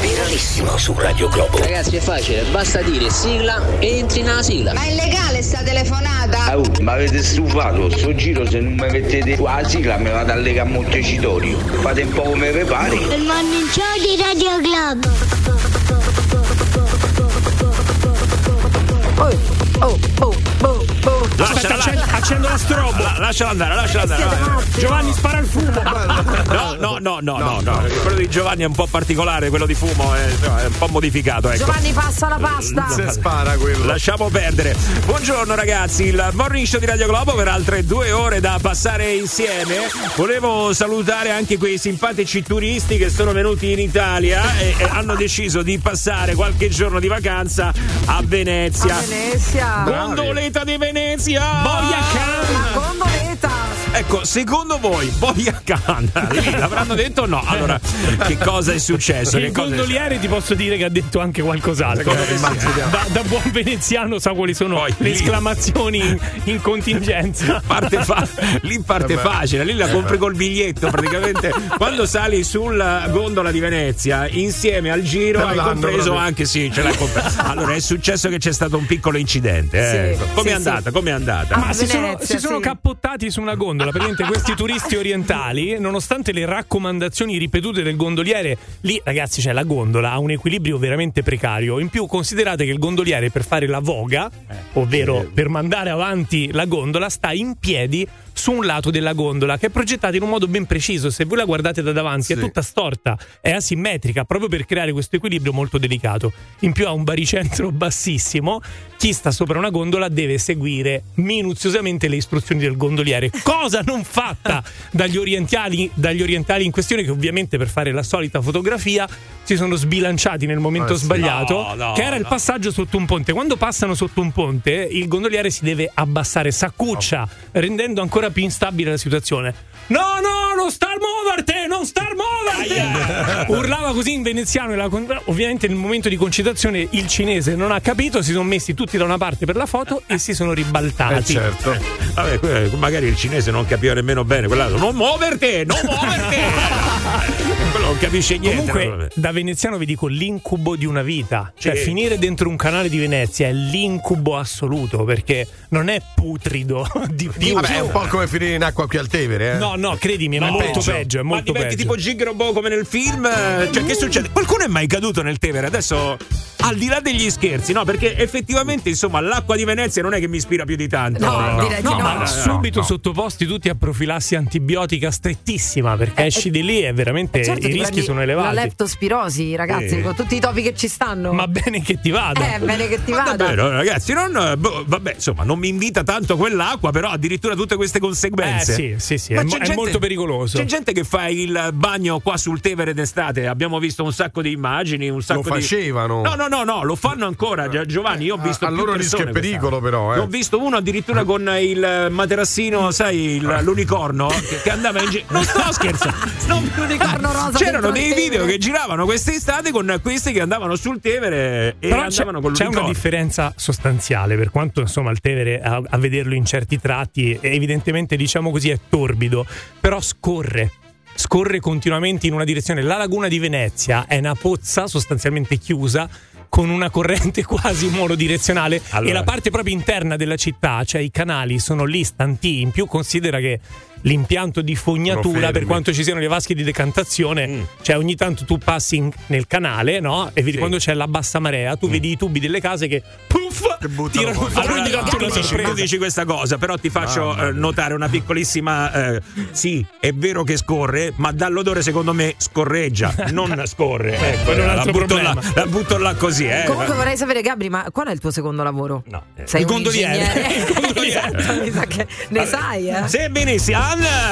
Viralissimo su Radio Globo. Ragazzi è facile, basta dire sigla e entri nella sigla. Ma è legale sta telefonata? Oh, ma avete stufato, sto giro se non mi mettete qua la sigla me vado a lega a Montecitorio. Fate un po' come vi pare. Il morning show di Radio Globo. Oh, oh, oh, oh, Aspetta, accendo, accendo la strobo. La- lasciala andare, lasciala andare. vai. Giovanni spara il fumo. No, no, no, no, no, no. Quello di Giovanni è un po' particolare, quello di fumo è, è un po' modificato. Ecco. Giovanni passa la pasta. Se spara quello. Lasciamo perdere. Buongiorno ragazzi, il morning show di Radio Globo per altre due ore da passare insieme. Volevo salutare anche quei simpatici turisti che sono venuti in Italia e, e hanno deciso di passare qualche giorno di vacanza a Venezia. A Venezia. Gondoletta di Venezia! La gondoletta. Ecco, secondo voi Boia Khan lì l'avranno detto o no? Allora, che cosa è successo? Il è gondoliere ti posso dire che ha detto anche qualcos'altro. Sì. Da, da buon veneziano sa quali sono le lì- esclamazioni in, in contingenza. Parte fa- lì parte Vabbè. facile, lì la compri col biglietto praticamente. Quando sali sulla gondola di Venezia, insieme al giro hai compreso proprio. anche sì, ce l'hai comprata. Allora è successo che c'è stato un piccolo incidente. eh. Sì, Com'è sì, andata? Com'è andata? Ma si sono, si sono cappottati su una gondola. Praticamente questi turisti orientali, nonostante le raccomandazioni ripetute del gondoliere, lì ragazzi, cioè la gondola ha un equilibrio veramente precario. In più, considerate che il gondoliere per fare la voga, ovvero per mandare avanti la gondola, sta in piedi su un lato della gondola che è progettata in un modo ben preciso. Se voi la guardate da davanti, è tutta storta, è asimmetrica proprio per creare questo equilibrio molto delicato. In più, ha un baricentro bassissimo. Chi sta sopra una gondola deve seguire minuziosamente le istruzioni del gondoliere, cosa non fatta dagli orientali, dagli orientali in questione, che ovviamente per fare la solita fotografia si sono sbilanciati nel momento Eh sì. sbagliato, No, no, che era il no. passaggio sotto un ponte. Quando passano sotto un ponte, il gondoliere si deve abbassare, s'accuccia, rendendo ancora più instabile la situazione. No, no, non star muoverti, non star muoverti! Urlava così in veneziano e la ovviamente nel momento di concitazione il cinese non ha capito, si sono messi tutti da una parte per la foto e si sono ribaltati. certo. Vabbè, que- magari il cinese non capiva nemmeno bene quell'altro. Non muoverti! Non muoverti! Quello non capisce niente. Comunque, da veneziano vi dico l'incubo di una vita. Cioè, Sì. finire dentro un canale di Venezia è l'incubo assoluto perché non è putrido di più. Vabbè, è un po' come finire in acqua qui al Tevere, eh? No, no, credimi, è No, molto peggio. peggio. è Ma molto diventi peggio. tipo Gigrobo come nel film? Cioè, che succede? Qualcuno è mai caduto nel Tevere? Adesso, al di là degli scherzi, no? Perché effettivamente, insomma, l'acqua di Venezia non è che mi ispira più di tanto. No, direi di no, no. ma No, no, subito no. sottoposti tutti a profilassi antibiotica strettissima perché esci di lì e veramente Certo, i rischi sono La elevati. leptospirosi, ragazzi, Sì. con tutti i topi che ci stanno. Ma bene che ti vada. Eh, bene che ti vada. No, ragazzi, non, boh, vabbè, insomma, non mi invita tanto quell'acqua, però addirittura tutte queste conseguenze. Eh, sì, sì, sì, Ma è mo- c'è è molto pericoloso. C'è gente che fa il bagno qua sul Tevere d'estate. Abbiamo visto un sacco di immagini, un sacco Lo di. facevano. No, no, no, no, no, lo fanno ancora, Gia- Giovanni. Io ho visto. a loro rischio e pericolo, però. Eh. Ho visto uno addirittura con il materassino, sai, il- l'unicorno che, che andava in giro. Non sto scherzando. Non- Rosa C'erano dei video che giravano quest'estate con questi che andavano sul Tevere e Però c'è, andavano con c'è una differenza sostanziale, per quanto insomma il Tevere a, a vederlo in certi tratti, evidentemente diciamo così è torbido, però scorre. Scorre continuamente in una direzione. La laguna di Venezia è una pozza sostanzialmente chiusa con una corrente quasi monodirezionale Allora. e la parte proprio interna della città, cioè i canali sono lì stanti. In più considera che l'impianto di fognatura, per quanto ci siano le vasche di decantazione, cioè ogni tanto tu passi in- nel canale, no? E vedi Sì. quando c'è la bassa marea, tu vedi i tubi delle case che puff, tirano fuori Allora, ogni tanto tu, una dici, sorpresa. tu dici questa cosa, però ti faccio Mamma eh, notare una piccolissima. eh, sì, è vero che scorre, ma dall'odore secondo me scorreggia, non scorre. Ecco, un la, butto là, la butto là così, eh. Comunque vorrei sapere, Gabri, ma qual è il tuo secondo lavoro? No, eh, Sei il un gondoliere. Il gondoliere. Esatto, mi sa che ne sai, eh? Se Venetian,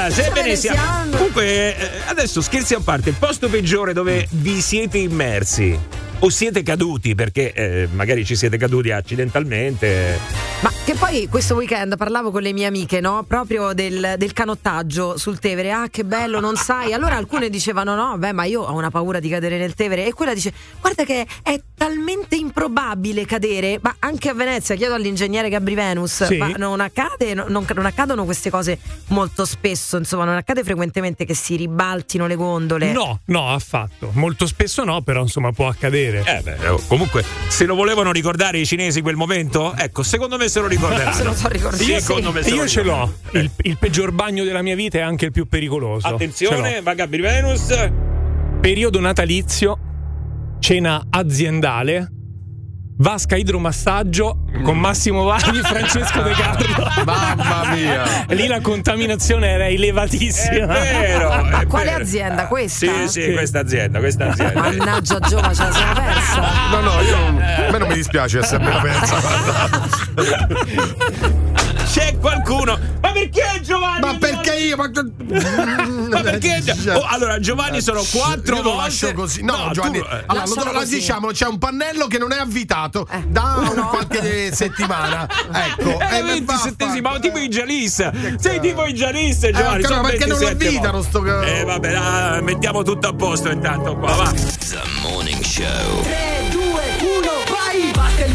se Se Venetian. Venetian. Comunque, eh, adesso scherzi a parte, il posto peggiore dove vi siete immersi o siete caduti, perché eh, magari ci siete caduti accidentalmente. Ma che poi questo weekend parlavo con le mie amiche, no? Proprio del, del canottaggio sul Tevere. Ah, che bello, non sai. Allora alcune dicevano: no, beh, ma io ho una paura di cadere nel Tevere. E quella dice: guarda che è talmente improbabile cadere. Ma anche a Venezia, chiedo all'ingegnere Gabri Venus, Sì. ma non, accade, non, non accadono queste cose molto spesso, insomma, non accade frequentemente che si ribaltino le gondole. No, no, affatto. Molto spesso no, però insomma può accadere. Eh beh, oh, comunque, se lo volevano ricordare i cinesi quel momento, ecco, secondo me se lo ricorderanno. Se lo so ricordare. Sì, Io secondo me se lo io ce l'ho. Il, il peggior bagno della mia vita è anche il più pericoloso. Attenzione, Ce va Gabri Venus. Periodo natalizio, cena aziendale, vasca idromassaggio con Massimo Vagli e Francesco De Carlo. Mamma mia. Lì la contaminazione era elevatissima. È vero. Ma quale vero. azienda questa? Sì, sì, questa azienda, questa azienda. Mannaggia Giova, ce la siamo persa. No, no, io non- a me non mi dispiace essermela persa. C'è qualcuno. Ma perché Giovanni? Ma perché io? Ma, Ma perché? Oh, allora, Giovanni sono quattro Io lo volte. lascio così. No, tu- Giovanni. eh, allora, lo, lo diciamo, c'è un pannello che non è avvitato Eh. da un qualche settimana. Ecco. È eh, il ventissettesimo, vaffa- tipo i Jalis. Sei tipo i Jalis, Giovanni. Eh, sono perché non 27 avvitano sto ca- Eh, vabbè, mettiamo tutto a posto intanto qua, va. 3, 2, 1, vai! Basta il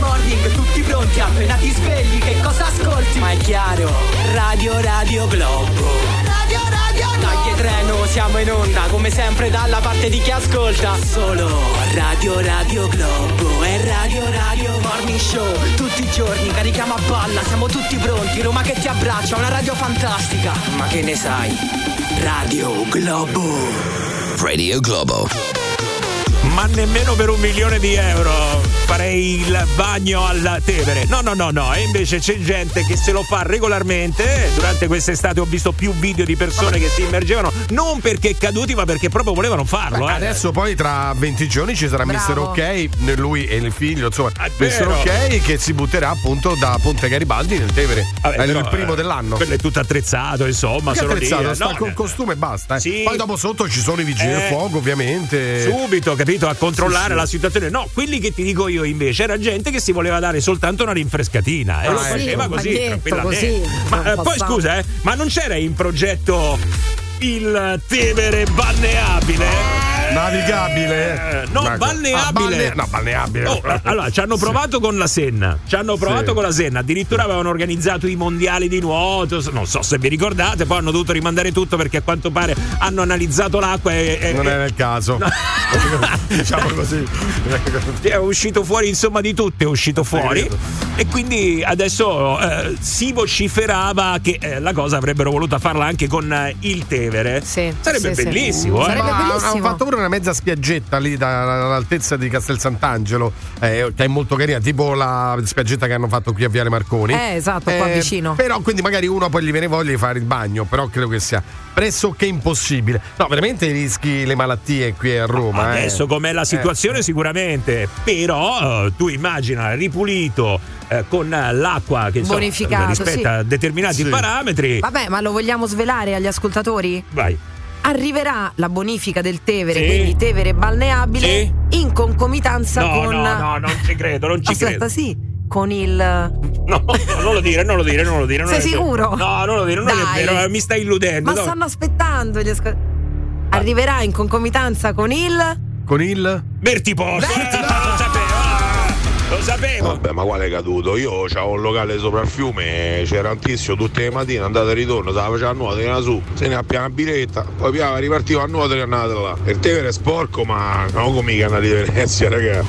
morning, tutti pronti, appena ti svegli, che cosa ascolti? Ma è chiaro, Radio Radio Globo. Radio Radio Globo! Dai treno, siamo in onda, come sempre dalla parte di chi ascolta. Solo Radio Radio Globo e Radio Radio Morning Show. Tutti i giorni, carichiamo a balla, siamo tutti pronti. Roma che ti abbraccia, una radio fantastica. Ma che ne sai? Radio Globo. Radio Globo. Ma nemmeno per un milione di euro farei il bagno al Tevere. No, no, no, no. E invece c'è gente che se lo fa regolarmente. Durante quest'estate ho visto più video di persone che si immergevano non perché caduti, ma perché proprio volevano farlo. eh. Adesso poi tra 20 giorni ci sarà Mister Bravo. Ok, lui e il figlio, insomma, Ah, vero. Ok che si butterà appunto da Ponte Garibaldi nel Tevere. Vabbè, è però, il primo eh, dell'anno. Quello è tutto attrezzato, insomma. Sono lì, attrezzato, eh. sta No, col eh, costume e basta. eh. Sì. Poi dopo sotto ci sono i vigili del Eh. fuoco, ovviamente. Subito, capito? A controllare Sì, sì. la situazione. No, quelli che ti dico io invece era gente che si voleva dare soltanto una rinfrescatina. E Ah, lo sì, faceva così, tranquillamente. così, Ma eh, poi scusa, eh, ma non c'era in progetto il Tevere balneabile? Navigabile? Eh, no, Ma- balneabile. Ah, balne- no, balneabile. Oh, allora, ci hanno provato con la Senna. Ci hanno provato Sì. con la Senna. Addirittura avevano organizzato i mondiali di nuoto. Non so se vi ricordate. Poi hanno dovuto rimandare tutto perché a quanto pare hanno analizzato l'acqua e. e- Non e- è nel caso. diciamo così. è uscito fuori, insomma, di tutto è uscito fuori. E quindi adesso eh, si vociferava che eh, la cosa avrebbero voluto farla anche con eh, il Tevere. Sì, Sarebbe sì, sì. bellissimo, eh. Sarebbe Ma bellissimo. hanno fatto pure una mezza spiaggetta lì da- dall'altezza di Castel Sant'Angelo, eh, che è molto carina, tipo la spiaggetta che hanno fatto qui a Viale Marconi. Eh, esatto, qua vicino. Però quindi magari uno poi gli viene voglia di fare il bagno, però credo che sia pressoché impossibile. No, veramente rischi le malattie qui a Roma. eh. Adesso com'è la situazione sicuramente, però eh, tu immagina ripulito eh, con l'acqua che insomma, Bonificato, rispetta sì. determinati Sì. parametri. Vabbè, ma lo vogliamo svelare agli ascoltatori? Vai. arriverà la bonifica del Tevere, Sì. quindi Tevere balneabile, Sì. in concomitanza No, con. no, no, non ci credo, non ci Aspetta, credo. sì, con il. No, non lo dire, non lo dire, non lo dire. non Sei è vero. sicuro? No, non lo dire, non è Dai. vero, eh, mi stai illudendo. Ma no. stanno aspettando gli ascol- Arriverà in concomitanza con il. Con il. Berti Porto, eh, lo sapevo. Vabbè, ma quale è caduto? Io avevo un locale sopra il fiume, c'era un tizio tutte le mattine, andata e ritorno, stava facendo a nuoto, veniva su, se ne appia una biretta, poi piava, ripartiva a nuoto e è andata là. Il Tevere è sporco, ma non come i canali di Venezia, raga.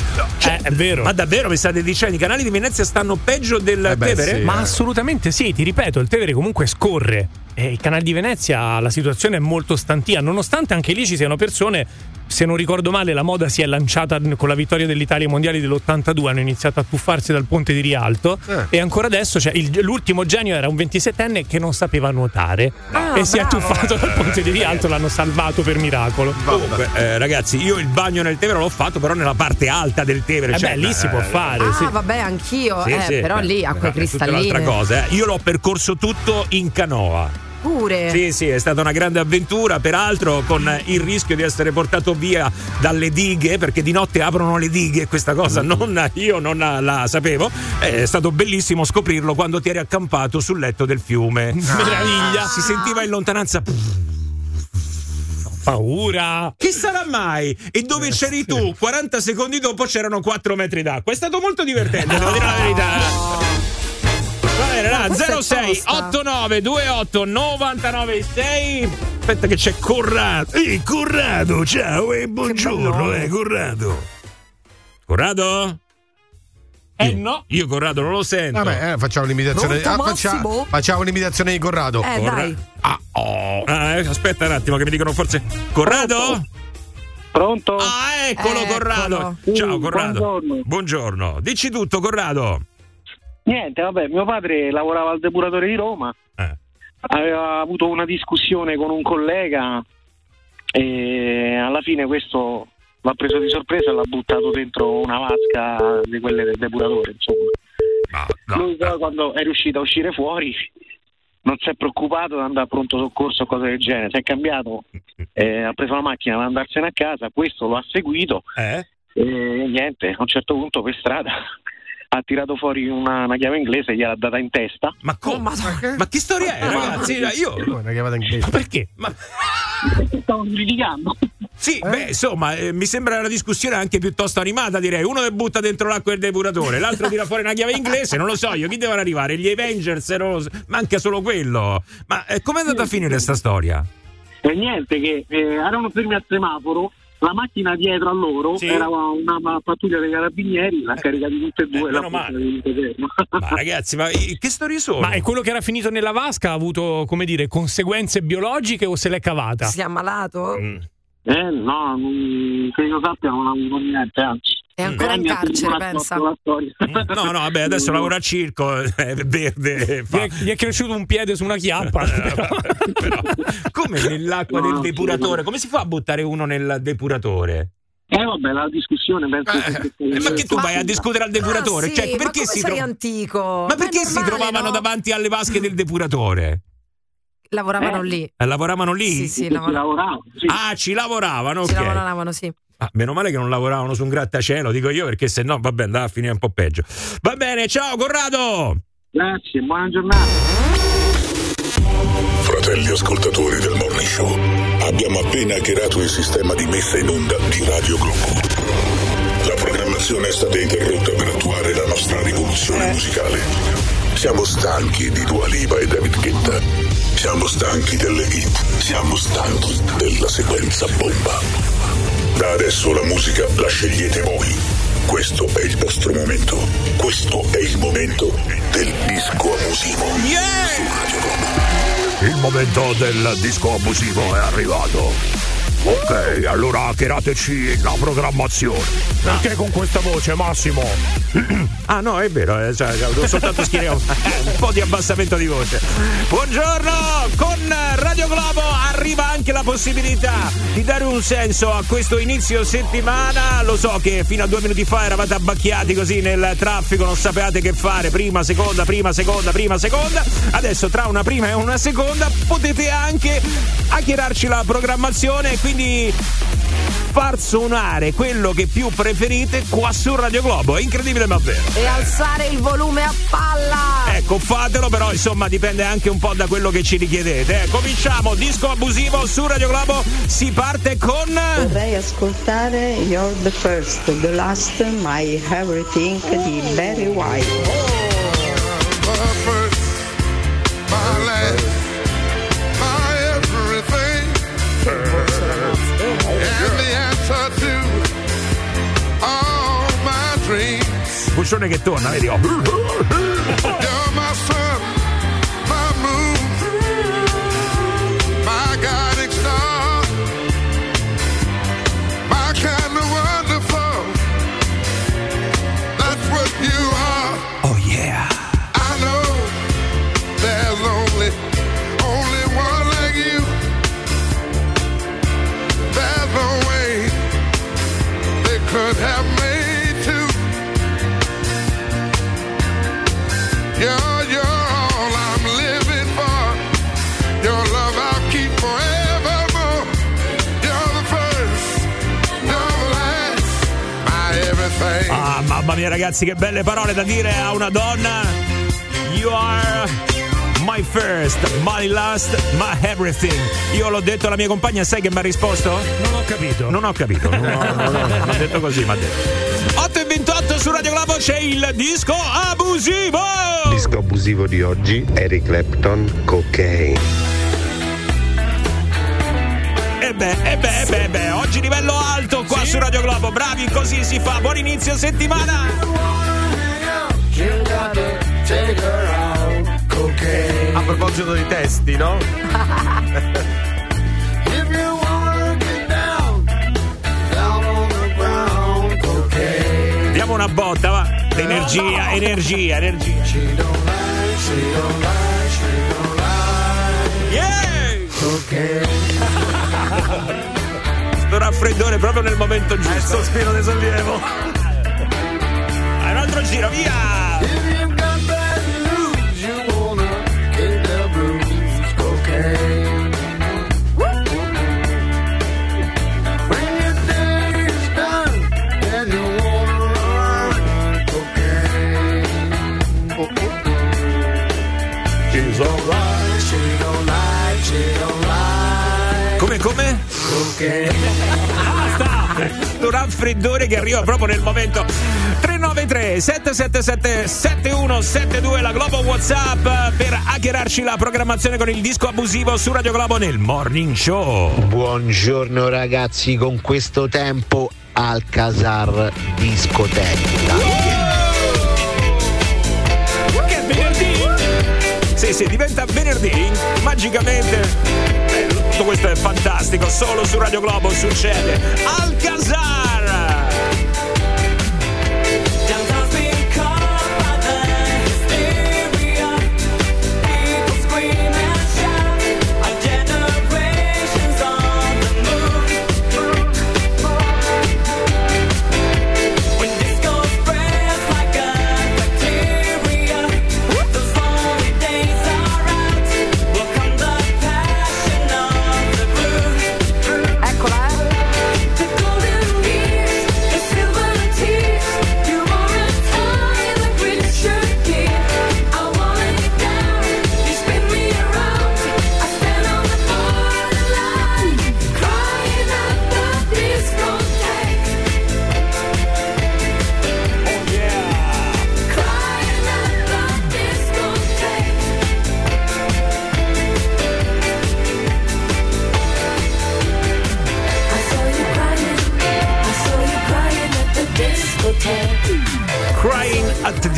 Eh, è vero. Ma davvero mi state dicendo i canali di Venezia stanno peggio del Eh beh, Tevere? sì. Ma assolutamente sì, ti ripeto, il Tevere comunque scorre. E il canale di Venezia la situazione è molto stantia, nonostante anche lì ci siano persone, se non ricordo male, la moda si è lanciata con la vittoria dell'Italia ai mondiali dell'82, hanno iniziato a tuffarsi dal ponte di Rialto Eh. e ancora adesso cioè, il- l'ultimo genio era un 27enne che non sapeva nuotare Ah, e si è tuffato dal ponte di Rialto, l'hanno salvato per miracolo. Comunque, eh, ragazzi, io il bagno nel Tevere l'ho fatto, però nella parte alta del Tevere. Eh cioè, beh, lì si può eh, fare. Ah, sì. vabbè, anch'io. sì, eh, sì, però beh, lì acque è tutta un'altra cristalline. cosa. eh. Io l'ho percorso tutto in canoa. Pure. Sì, sì, è stata una grande avventura, peraltro con il rischio di essere portato via dalle dighe, perché di notte aprono le dighe, questa cosa non, io non la sapevo. È stato bellissimo scoprirlo quando ti eri accampato sul letto del fiume. Meraviglia. Si sentiva in lontananza. Paura. Chi sarà mai? E dove c'eri tu? 40 secondi dopo c'erano 4 metri d'acqua. È stato molto divertente, devo dire la verità. Bene, è 06 tosta. 89 28 99 6. Aspetta che c'è Corrado. Ehi, Corrado, ciao e buongiorno, eh, Corrado. Corrado? Eh Io- no. Io Corrado non lo sento. Vabbè, eh, facciamo l'imitazione. Ah, faccia- facciamo l'imitazione di Corrado. Eh, Corra- dai. Ah, oh. Ah, eh, aspetta un attimo che mi dicono forse. Corrado? Pronto? Ah, eccolo, Eccolo. Corrado. Ciao, Corrado. buongiorno. Buongiorno. Dici tutto, Corrado. Niente, vabbè, mio padre lavorava al depuratore di Roma, Eh. aveva avuto una discussione con un collega e alla fine questo l'ha preso di sorpresa e l'ha buttato dentro una vasca di quelle del depuratore, insomma. No, no. Lui poi quando è riuscito a uscire fuori non si è preoccupato di andare a pronto soccorso o cose del genere, si è cambiato, eh, ha preso la macchina per andarsene a casa, questo lo ha seguito Eh? e niente, a un certo punto per strada ha tirato fuori una, una chiave inglese e gliel'ha data in testa. Ma come? Oh, Madonna. Ma che storia è, ragazzi? Io. Una chiamata inglese. Perché? Ma. Stavano litigando. Sì, beh, insomma, eh, mi sembra una discussione anche piuttosto animata, direi. Uno che butta dentro l'acqua il depuratore, l'altro tira fuori una chiave inglese, non lo so io, chi devono arrivare? Gli Avengers, so, manca solo quello. Ma eh, com'è andata a finire sta storia? E niente, che eh, erano fermi al semaforo, la macchina dietro a loro Sì. era una, una pattuglia dei carabinieri, l'ha caricati tutte e due Eh, di fermo. Ma ragazzi, ma eh, che storie sono? Ma è quello che era finito nella vasca ha avuto, come dire, conseguenze biologiche o se l'è cavata? Si è ammalato? Mm. Eh no, non, che io sappia non ha avuto niente, anzi. È ancora in carcere, pensa. storia. No, no, vabbè, adesso lavora al circo, è verde. Gli Fa. è, gli è cresciuto un piede su una chiappa. Però, come nell'acqua No, del depuratore? Come si fa a buttare uno nel depuratore? Eh vabbè, la discussione penso che Eh, ma che tu vai a discutere al depuratore? Ah, sì, cioè, ma perché come si, sei tro- antico? ma perché si normale, trovavano no? davanti alle vasche del depuratore? Lavoravano Eh? lì. Eh, lavoravano lì? Sì, sì, Ci lavoravano. sì. Ah, ci lavoravano, Ci ok. lavoravano, sì. Ah, meno male che non lavoravano su un grattacielo, dico io, perché se no, vabbè, andava a finire un po' peggio. Va bene, ciao Corrado! Grazie, buona giornata. Fratelli ascoltatori del Morning Show, abbiamo appena hackerato il sistema di messa in onda di Radio Globo. La programmazione è stata interrotta per attuare la nostra rivoluzione musicale. Siamo stanchi di Dua Lipa e David Guetta. Siamo stanchi delle hit. Siamo stanchi della sequenza bomba. Da adesso la musica la scegliete voi. Questo è il vostro momento. Questo è il momento del disco abusivo. Su Radio Globo. Il momento del disco abusivo è arrivato. Ok, allora hackerateci la programmazione. Perché con questa voce, Massimo? Ah no, è vero, eh, cioè, devo soltanto schierare un, un po' di abbassamento di voce. Buongiorno! Con Radio Globo arriva anche la possibilità di dare un senso a questo inizio settimana. Lo so che fino a due minuti fa eravate abbacchiati così nel traffico, non sapevate che fare. Prima, seconda, prima, seconda, prima, seconda. Adesso tra una prima e una seconda potete anche hackerarci la programmazione e quindi far suonare quello che più preferite qua su Radio Globo. È incredibile ma vero. E alzare il volume a palla. Ecco, fatelo, però insomma dipende anche un po' da quello che ci richiedete. Eh, cominciamo, disco abusivo su Radio Globo, si parte con. Vorrei ascoltare You're the First, The Last, My Everything di Barry White. Dreams. Buccione che torna, vedi? oh. Mia ragazzi, che belle parole da dire a una donna. You are my first, my last, my everything. Io l'ho detto alla mia compagna, sai che mi ha risposto? Non ho capito. Non ho capito. No, no, no, no, ha detto così, mi ha detto. 8 e 28 su Radio Globo c'è il disco abusivo. Disco abusivo di oggi, Eric Clapton, Cocaine. E beh, e beh, e beh, e beh, oggi livello alto qua su Radio Globo. Bravi, così si fa. Buon inizio settimana. A proposito di testi, no? Diamo una botta, va. Energia, energia, energia. Yeah! Sto raffreddore proprio nel momento giusto. Il sospiro di sollievo. Hai un altro giro, via! Basta! Sto raffreddore che arriva proprio nel momento. 393 777 7172 la Globo Whatsapp per hackerarci la programmazione con il disco abusivo su Radio Globo nel Morning Show. Buongiorno ragazzi, con questo tempo Alcazar discoteca. Che è venerdì? Sì, sì, diventa venerdì magicamente. Tutto questo è fantastico, solo su Radio Globo succede. Alcazar!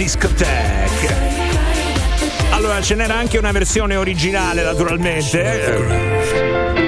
Discotheque. Allora, ce n'era anche una versione originale, naturalmente.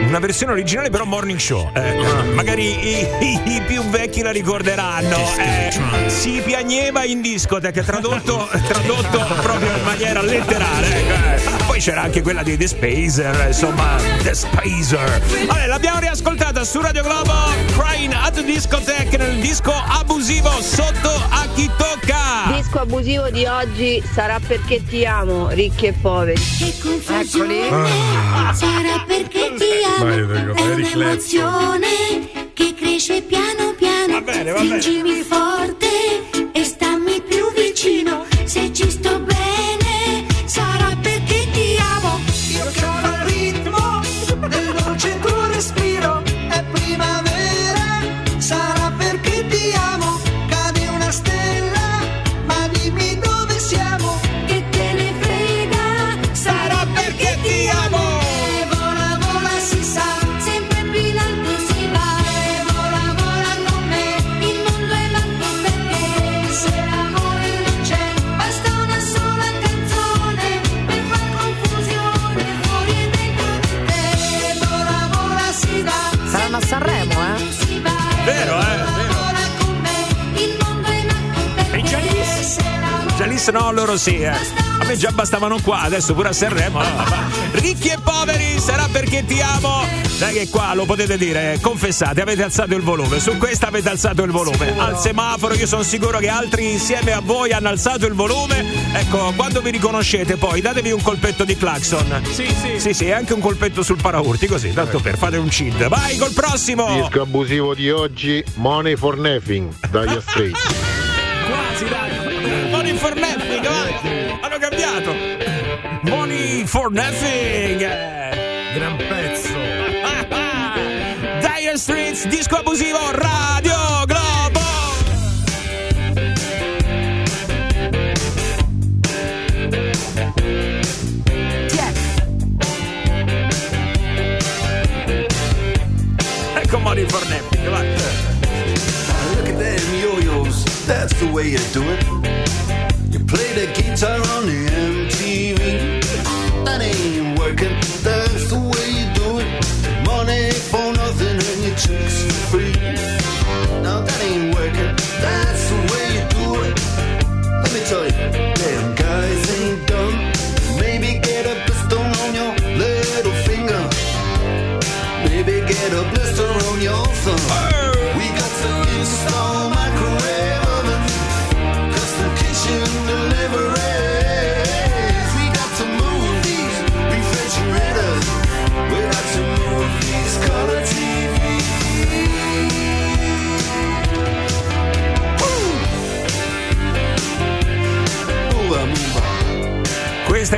una versione originale però morning show. Eh, magari i, i- i più vecchi la ricorderanno. Eh, si piagneva in discoteca, tradotto, tradotto proprio in maniera letterale. ecco, eh. Poi c'era anche quella di The Spacer, insomma, The Spacer. Vabbè, l'abbiamo riascoltata su Radio Globo, Crying at the Discotheque nel disco abusivo sotto a chi tocca. Disco abusivo di oggi sarà perché ti amo, ricchi e poveri. Eccoli. Sarà perché ti amo. Vai, È un'emozione che cresce piano piano. Va bene, va bene. Giannis no, loro sì, eh. A me già bastavano qua, adesso pure a Sanremo. no. Ricchi e poveri, sarà perché ti amo. Dai che qua lo potete dire, eh, confessate, avete alzato il volume. Su questa avete alzato il volume. Al semaforo io sono sicuro che altri insieme a voi hanno alzato il volume. Ecco, quando vi riconoscete poi datevi un colpetto di clacson. Sì, sì. Sì, sì, e anche un colpetto sul paraurti, così, tanto per fate un chill. Vai col prossimo! Disco abusivo di oggi, Money for Nothing, Dire Straits. Hanno cambiato! Money for nothing! Gran pezzo. Dire Streets, disco abusivo, Radio Globo! Ecco Money for nothing, vai! Look at them yo-yos, that's the way you do it. Play the guitar on the MTV.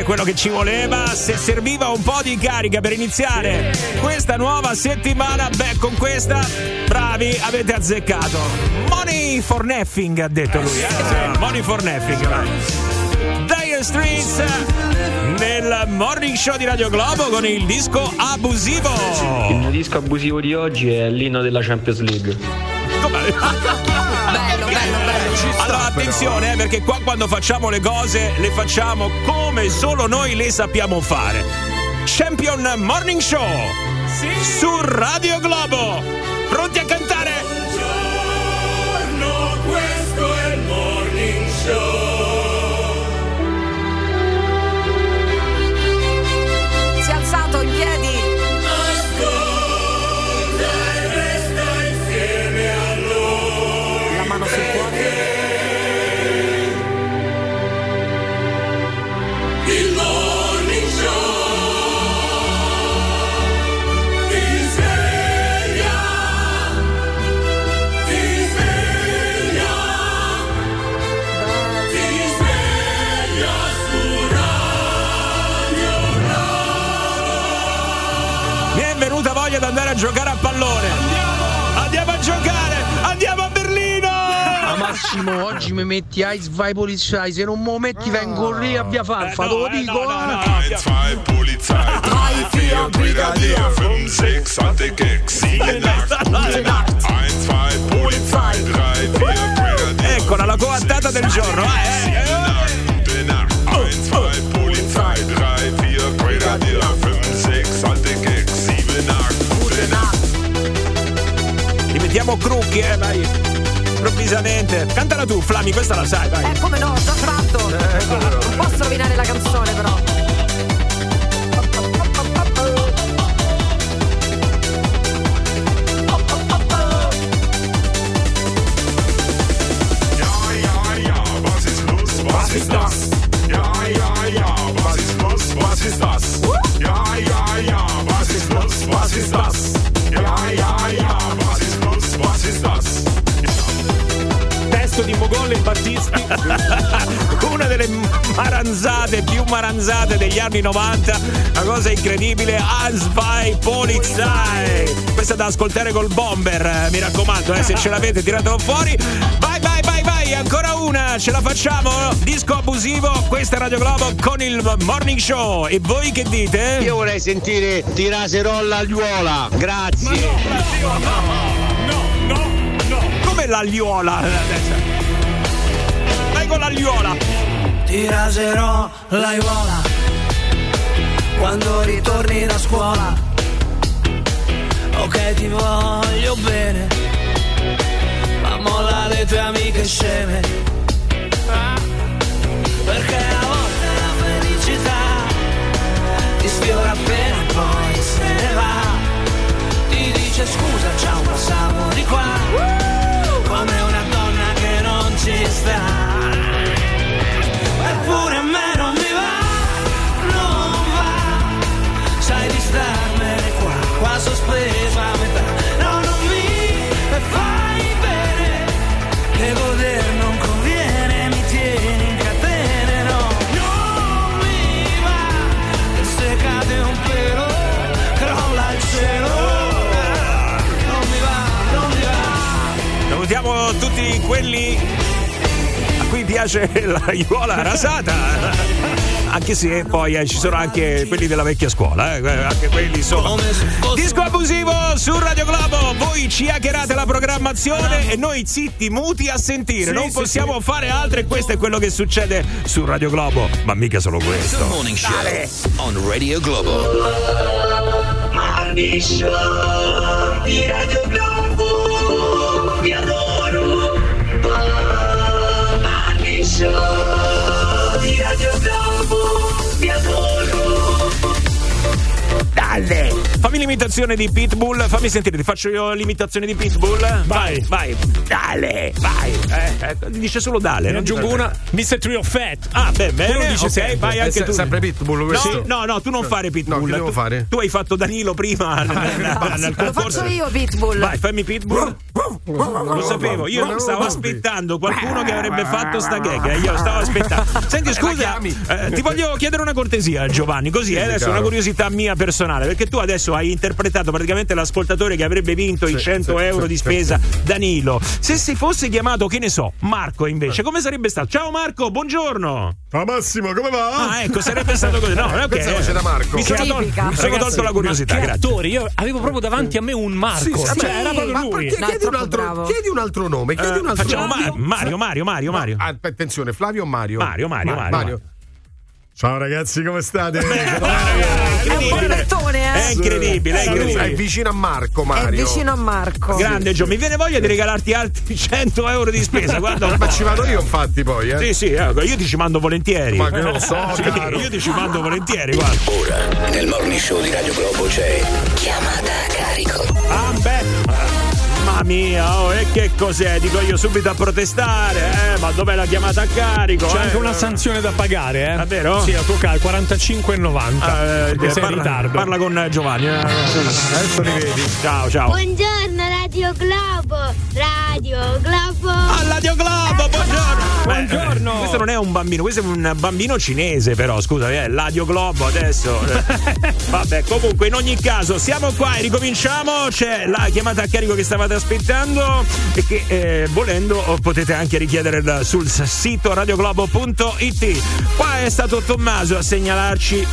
Quello che ci voleva. Se serviva un po' di carica per iniziare questa nuova settimana, beh, con questa, bravi, avete azzeccato. Money for nothing, ha detto lui. eh? Money for nothing, vai. Dire Streets nel morning show di Radio Globo con il disco abusivo. Il disco abusivo di oggi è l'inno della Champions League. Allora attenzione eh, perché qua quando facciamo le cose le facciamo come solo noi le sappiamo fare. Champion Morning Show su Radio Globo. Pronti a cantare? vai, vai polizia, se non mi metti ah. vengo lì a via Farfa, eh te lo eh, dico. No, 1, 2, Polizei, 3, 4, Brigadier, 5, 6, alte Keks, 7, Nacht, gute 1, 2, Polizei, 3, 4, Brigadier. Eccola la coattata del giorno, eh. eh. Gute Nacht, 1, 2, Polizei, 3, 4, Brigadier, 5, 6, alte Keks, 7, Nacht, gute Nacht. Diventiamo crocchi, eh, dai. Improvvisamente. Cantala tu, Flami, questa la sai, vai. Eh, come no, ho già fatto. Non posso rovinare la canzone, però. Battisti. Una delle maranzate più maranzate degli anni 90, una cosa incredibile, Ansvai Polizei. Questa da ascoltare col bomber, eh, mi raccomando, eh, se ce l'avete tiratelo fuori. Vai, vai, vai, vai, ancora una, ce la facciamo? Disco abusivo, questa è Radio Globo con il Morning Show. E voi che dite? Io vorrei sentire Tiraserolla Agliuola. Grazie. Come l'agliola? Con l'agliola. Ti raserò l'aiuola quando ritorni da scuola. Ok, ti voglio bene, ma molla le tue amiche sceme. Perché a volte la felicità ti sfiora appena poi se ne va. Ti dice scusa, ciao, passavo di qua. Salutiamo tutti quelli a cui piace l'agliola rasata. Anche se poi eh, ci sono anche quelli della vecchia scuola, eh, anche quelli sono. Disco abusivo su Radio Globo, voi ci hackerate la programmazione e noi zitti, muti a sentire. Sì, non sì, possiamo fare altro e questo è quello che succede su Radio Globo. Ma mica solo The questo. Morning Show on Radio Globo. Morning Show di Radio Dalle! Fammi l'imitazione di Pitbull, fammi sentire, ti faccio io l'imitazione di Pitbull. Vai, vai. Dale, vai. Eh, eh, dice solo Dale. Ne aggiungo una, Mr. Trio Fat. Ah, beh, bene. Quello dice ok, sempre. vai anche Eh, tu. sempre Pitbull No, questo? no, no, tu non fare Pitbull. No, chi devo tu, fare? tu hai fatto Danilo prima nel, nel Lo concorso. faccio io, Pitbull. Vai, fammi Pitbull. Lo sapevo, io stavo aspettando qualcuno che avrebbe fatto sta gag. eh, Io stavo aspettando. Senti, scusa, eh, ti voglio chiedere una cortesia, Giovanni. Così, eh, adesso una curiosità mia personale. Perché tu adesso hai interpretato praticamente l'ascoltatore che avrebbe vinto i 100 sì, euro sì, di sì, spesa, Danilo. Se si fosse chiamato, che ne so, Marco invece, come sarebbe stato? Ciao Marco, buongiorno. Ciao Massimo, come va? Ah, ecco, sarebbe stato così. No, ok. Voce da Marco. Mi sono, tol- mi sono Ragazzi, tolto la curiosità, grazie. attori, io avevo proprio davanti a me un Marco. Sì, sì, cioè, sì. era proprio Ma lui. perché No, è chiedi, un altro, chiedi un altro nome, chiedi Eh, un altro facciamo nome. Ma- Mario, Mario, Mario, Mario. Ah, attenzione, Flavio o Mario? Mario, Mario, Ma- Mario. Ciao ragazzi, come state? È un pollettone, È eh? incredibile, è È incredibile. vicino a Marco, È Mario. vicino a Marco. Grande Gio, mi viene voglia di regalarti altri 100 euro di spesa. Guarda un Ma ci vado io, infatti, poi, eh. Sì, sì, eh, io ti ci mando volentieri. Ma che lo so, Sì, caro. io ti ci mando volentieri, guarda. Ora, nel Morning Show di Radio Globo c'è Chiamata a carico. Ah, beh. Mamma mia, oh, e che cos'è? Dico io subito a protestare, eh, ma dov'è la chiamata a carico? C'è eh? anche una sanzione da pagare, eh? Davvero? Sì, a tuo caso, 45,90. Eh, perché sei in parla, ritardo. parla con Giovanni. eh. Adesso li vedi. Ciao, ciao. Buongiorno Radio non è un bambino, questo è un bambino cinese, però, scusa, è Radio Globo adesso. Eh, Vabbè, comunque, in ogni caso, siamo qua e ricominciamo. C'è la chiamata a carico che stavate aspettando e che eh, volendo potete anche richiedere da- sul sito radioglobo.it. Qua è stato Tommaso a segnalarci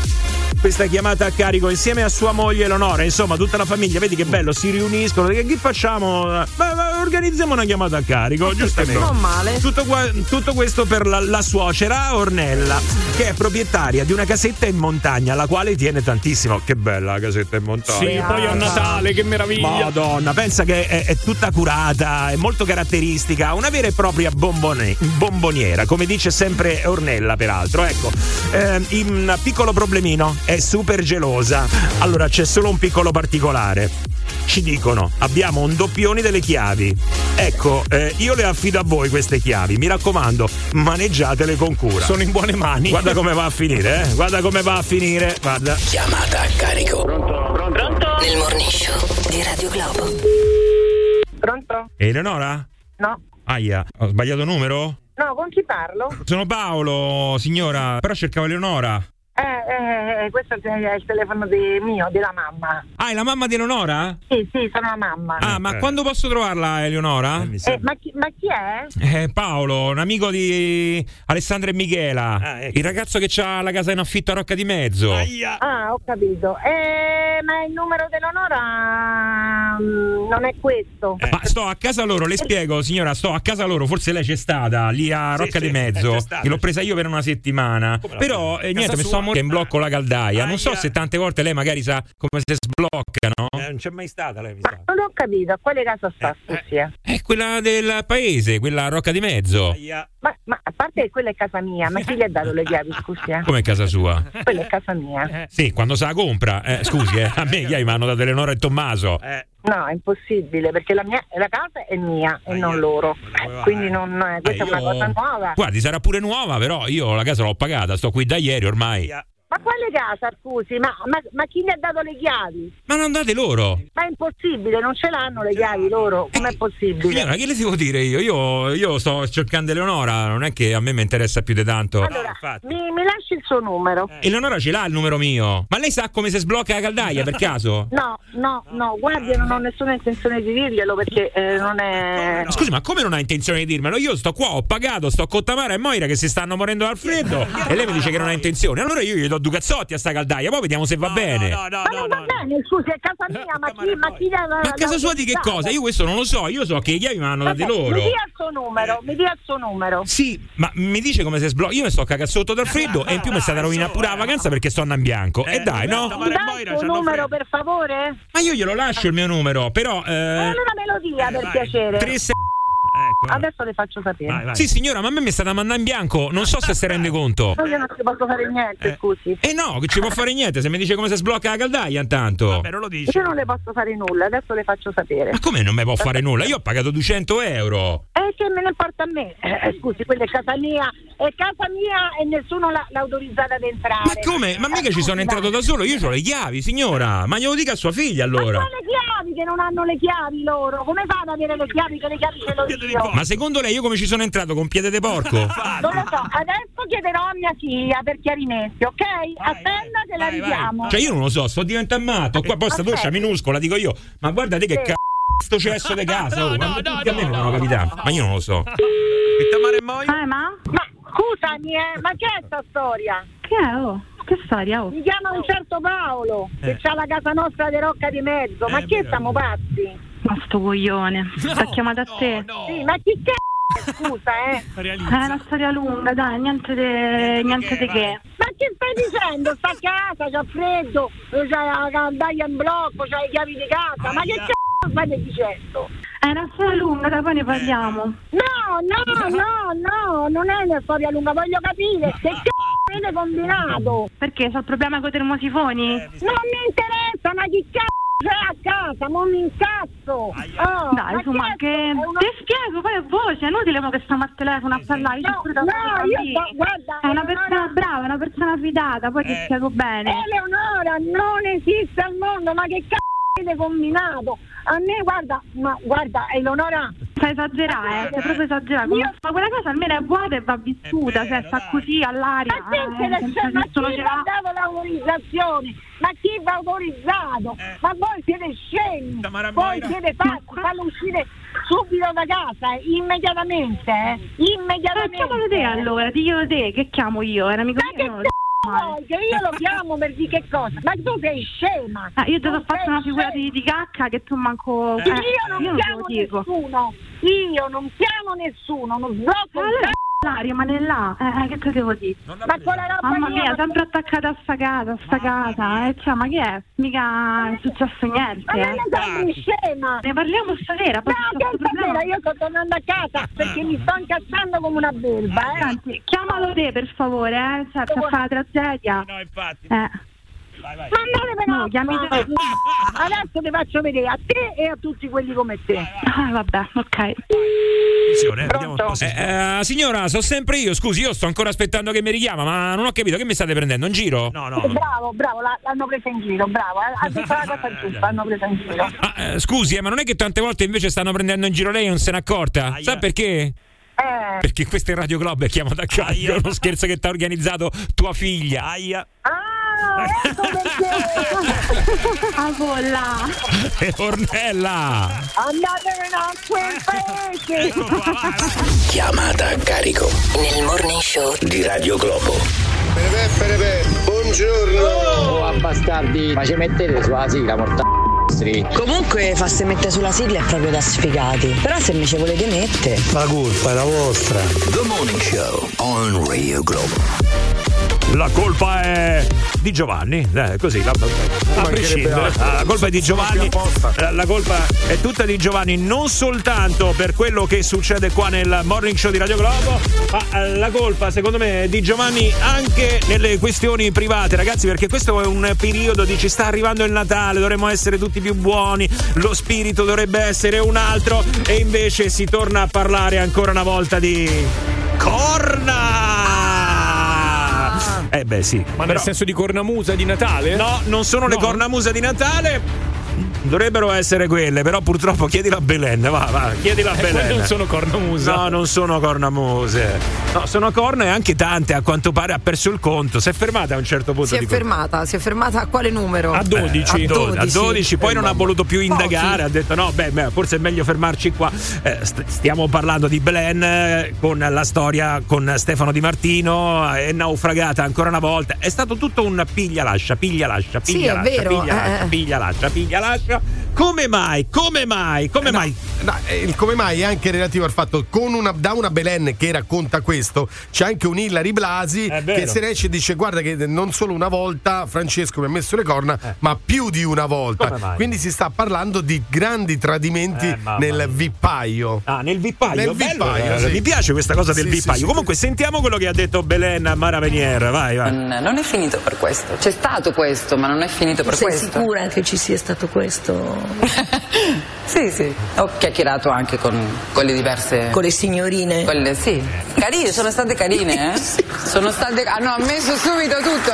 questa chiamata a carico insieme a sua moglie Eleonora, insomma tutta la famiglia, vedi che bello, si riuniscono, che, facciamo? Ma- ma organizziamo una chiamata a carico, giustamente. Non male. Tutto, qua- tutto questo per la, la suocera Ornella, che è proprietaria di una casetta in montagna, la quale tiene tantissimo. Che bella la casetta in montagna. Sì, poi a Natale, che meraviglia. Madonna, pensa che è, è tutta curata, è molto caratteristica, una vera e propria bombone- bomboniera, come dice sempre Ornella, peraltro. Ecco, eh, un piccolo problemino, è super gelosa. Allora c'è solo un piccolo particolare. Ci dicono, abbiamo un doppione delle chiavi. Ecco, eh, io le affido a voi queste chiavi. Mi raccomando, maneggiatele con cura. Sono in buone mani. Guarda come va a finire, eh? Guarda come va a finire. Guarda. Chiamata a carico. Pronto? Nel morning show di Radio Globo. Pronto? Eleonora? No. Aia, ho sbagliato numero? No, con chi parlo? Sono Paolo, signora, però cercavo Eleonora. Eh, eh, questo è il telefono di- mio, della mamma. Ah, è la mamma di Eleonora? Sì, sì, sono la mamma. Ah, ma quando posso trovarla, Eleonora? Eh, ma, chi, ma chi è? Eh, Paolo, un amico di Alessandra e Michela. Ah, ecco. Il ragazzo che ha la casa in affitto a Rocca di Mezzo. Ah, ho capito. Eh, ma il numero dell'Onora mm, non è questo. Ma sto a casa loro, le spiego, signora, sto a casa loro, forse lei c'è stata lì a Rocca sì, di Mezzo, che l'ho presa io per una settimana. Però eh, niente, mi sto morendo in blocco la caldaia. Non so se tante volte lei magari sa come si sblocca, no? non c'è mai stata lei, mi sa. Non ho capito, a quale casa sta, scusi? eh? È quella del paese, quella a Rocca di Mezzo. Ma, ma a parte che quella è casa mia, ma chi gli ha dato le chiavi, scusi? eh? Come è casa sua? Quella è casa mia. Sì, quando se la compra. Eh, scusi, eh, a me gli mi hanno dato Eleonora e Tommaso. No, è impossibile, perché la, mia, la casa è mia e non loro. Quindi non, eh, questa è una io- cosa nuova. Guardi, sarà pure nuova, però io la casa l'ho pagata, sto qui da ieri ormai. Ma quale casa, scusi? Ma, ma- ma chi gli ha dato le chiavi? Ma non date loro. Ma è impossibile, non ce l'hanno le chiavi loro. Com'è possibile? Signora, che le devo dire io? Io, io sto cercando Eleonora, non è che a me mi interessa più di tanto. Allora, mi, mi lasci il suo numero? Eleonora ce l'ha il numero mio. Ma lei sa come si sblocca la caldaia per caso? No, no, no, guardi, non ho nessuna intenzione di dirglielo perché eh, non è. Scusi, ma come non ha intenzione di dirmelo? Io sto qua, ho pagato, sto con Tamara e Moira che si stanno morendo dal freddo e lei mi dice che non ha intenzione. Allora io gli do do Dugazzotti a sta caldaia, poi vediamo se va no, bene. No, no, ma non va bene, scusi, è casa mia, ma chi, ma chi la, Ma a casa sua di che cosa? Io questo non lo so, io so che gli chiavi mi hanno dato loro. Mi dia il suo numero, eh. mi dia il suo numero. Sì, ma mi dice come si sblocca. Io mi sto cagando sotto dal freddo e in più mi è stata rovinata pure la vacanza perché sto andando in bianco. E dai, no? Mi il suo numero, per favore? Ma io glielo lascio il mio numero, però... Eh... Allora me lo per piacere. Ecco. Adesso le faccio sapere. Vai, vai. Sì, signora, ma a me mi è stata mandata in bianco. Non so se si rende conto. No, io non ci posso fare niente, eh. scusi. Eh no, che ci può fare niente. Se mi dice come si sblocca la caldaia, intanto. Vabbè, non lo dice. Io non le posso fare nulla, adesso le faccio sapere. Ma come non mi può fare nulla? Io ho pagato 200 euro. Eh, che me ne importa a me? Eh, scusi, quella è casa mia. È casa mia e nessuno l'ha, l'ha autorizzata ad entrare. Ma come? Ma mica ci sono entrato da solo. Io ho le chiavi, signora. Ma glielo dica a sua figlia allora. Ma le chiavi che non hanno le chiavi loro. Come fa ad avere le chiavi che le chiavi ce lo dicono? L'ho io? Ma secondo lei io come ci sono entrato con piede di porco? Non lo so, adesso chiederò a mia figlia per chiarimenti, ok? Attenda che la richiamo. Cioè io non lo so, sto diventando matto. Qua poi sta Aspetta. doccia minuscola, dico io. Ma guardate che Sì. cazzo sto cesso di casa. oh, ma tutti a me mi devono capitare. Ma io non lo so. Ah, ma? Ma scusami, eh, ma che è sta storia? Che è? Oh? Che storia? Oh? Mi chiama un certo Paolo, che Eh. c'ha la casa nostra di Rocca di Mezzo. Ma che siamo pazzi? Ma sto coglione. Ti ha chiamato a te? Sì, ma chi che scusa, eh? È una storia lunga, dai, niente di niente di che. Ma che stai dicendo? Sta a casa, c'ha freddo, c'hai la caldaia in blocco, c'hai le chiavi di casa. Ma che cazzo stai dicendo? È una storia lunga, dai, poi ne parliamo. No, no, no, no, non è una storia lunga, voglio capire che cazzo avete combinato. Perché? C'ho il problema con i termosifoni? Non mi interessa, ma chi cazzo c'è a casa? Non mi incazzo. Oh, Dai, ma insomma, che una- ti spiego poi a voce, è inutile che stiamo al telefono a parlare. No, no, io sto- guarda, È una Eleonora- persona brava, è una persona fidata, poi ti Eh. spiego bene. Eleonora, non esiste al mondo, ma che cazzo avete combinato? A me, guarda, ma guarda, Eleonora. Stai esagerare, eh, stai proprio esagerare. Io- Ma quella cosa almeno è vuota e va vissuta, cioè sta così all'aria. Ma, eh, senza c'è? ma chi l'ha. dato l'autorizzazione? Ma chi vi ha autorizzato? Ma voi siete scemi, voi siete pazzi, fallo uscire subito da casa, eh, immediatamente, eh, immediatamente. Ma chiamalo te allora, diglielo te, che chiamo io, è un amico mio. Che io lo chiamo per di che cosa? Ma tu sei scema. Ah, io ti ho fatto una figura di, di cacca che tu manco. Io eh, non io chiamo dico. nessuno. Io non chiamo nessuno, non sblocco Allora, c***o. là, rimane là. Eh, eh, che te devo dire? Ma quella roba Mamma mia, è- sempre attaccata a sta casa, a sta casa. Eh, cioè, ma che è? Mica è successo niente. Ma non eh. ne sembri scema. Ne parliamo stasera, poi No, che stasera io sto tornando a casa perché mi sto incazzando come una belva, eh. Senti, chiamalo te per favore, eh. Cioè, per fare la tragedia. No, infatti. Eh. Ma andatevene No. Adesso ti faccio vedere a te e a tutti quelli come te. Ah, vabbè, ok. Attenzione, eh, Eh, eh, signora, so sempre io. Scusi, io sto ancora aspettando che mi richiama, ma non ho capito che mi state prendendo in giro? No, Eh, Bravo, bravo, l'hanno presa in giro, bravo. eh. Ha detto la cosa giusta, l'hanno presa in giro. Ah, eh, scusi, eh, ma non è che tante volte invece stanno prendendo in giro lei e non se n'è accorta? Sa perché? Perché questo è Radio Club e chiama da carico, è uno scherzo che ti ha organizzato tua figlia. Aia. Ah, ecco perché. A vola. E Ornella. Andatevene a quel paese. Chiamata a carico Nel morning show di Radio Globo. Pepe, pepe, buongiorno. Oh, bastardi, ma ci mettete sulla sigla, morta. Comunque farsi mettere sulla sigla è proprio da sfigati. Però se mi ci volete mettere. La colpa è la vostra. The Morning Show on Radio Globo. La colpa è di Giovanni, eh, così, la, a prescindere. Ah, La colpa è di Giovanni, la, la colpa è tutta di Giovanni, non soltanto per quello che succede qua nel morning show di Radio Globo, ma eh, la colpa secondo me è di Giovanni anche nelle questioni private, ragazzi, perché questo è un periodo di ci sta arrivando il Natale, dovremmo essere tutti più buoni, lo spirito dovrebbe essere un altro e invece si torna a parlare ancora una volta di corna! Eh beh sì. Ma nel senso di cornamusa di Natale? No, non sono le No? cornamusa di Natale. Dovrebbero essere quelle, però purtroppo chiedila a Belen, va, va, chiedila a Eh, Belen. non sono cornamusa. No, non sono cornamuse. No, sono corna e anche tante, a quanto pare ha perso il conto. Si è fermata a un certo punto Si è fermata, si è fermata a quale numero? A 12. a 12. A 12, poi Eh, non ha voluto più indagare, Pochi. ha detto no, beh, beh, forse è meglio fermarci qua. Eh, st- stiamo parlando di Belen eh, con la storia con Stefano Di Martino, è naufragata ancora una volta. È stato tutto un piglia lascia, piglia lascia, Sì, piglia è lascia, vero, piglia lascia, eh. piglia lascia, piglia lascia. Come mai? Come mai? Come mai? No, eh, il come mai è anche relativo al fatto con una, da una Belen che racconta questo c'è anche un Hillary Blasi che se ne esce e dice guarda che non solo una volta Francesco mi ha messo le corna ma più di una volta Eh. Quindi si sta parlando di grandi tradimenti Eh, nel vippaio Ah, nel vippaio, Nel bello, vippaio, eh, sì. Mi piace questa cosa del Sì, vippaio. sì. Comunque, sentiamo quello che ha detto Belen a Mara Venier. Vai, vai. Non, non è finito per questo. C'è stato questo, ma non è finito per Sei questo. sicura che ci sia stato questo? Sì, sì. Ho chiacchierato anche con quelle diverse. Con le signorine? Quelle, sì. Carine, sono state carine, eh? Sono state. Hanno ammesso subito tutto.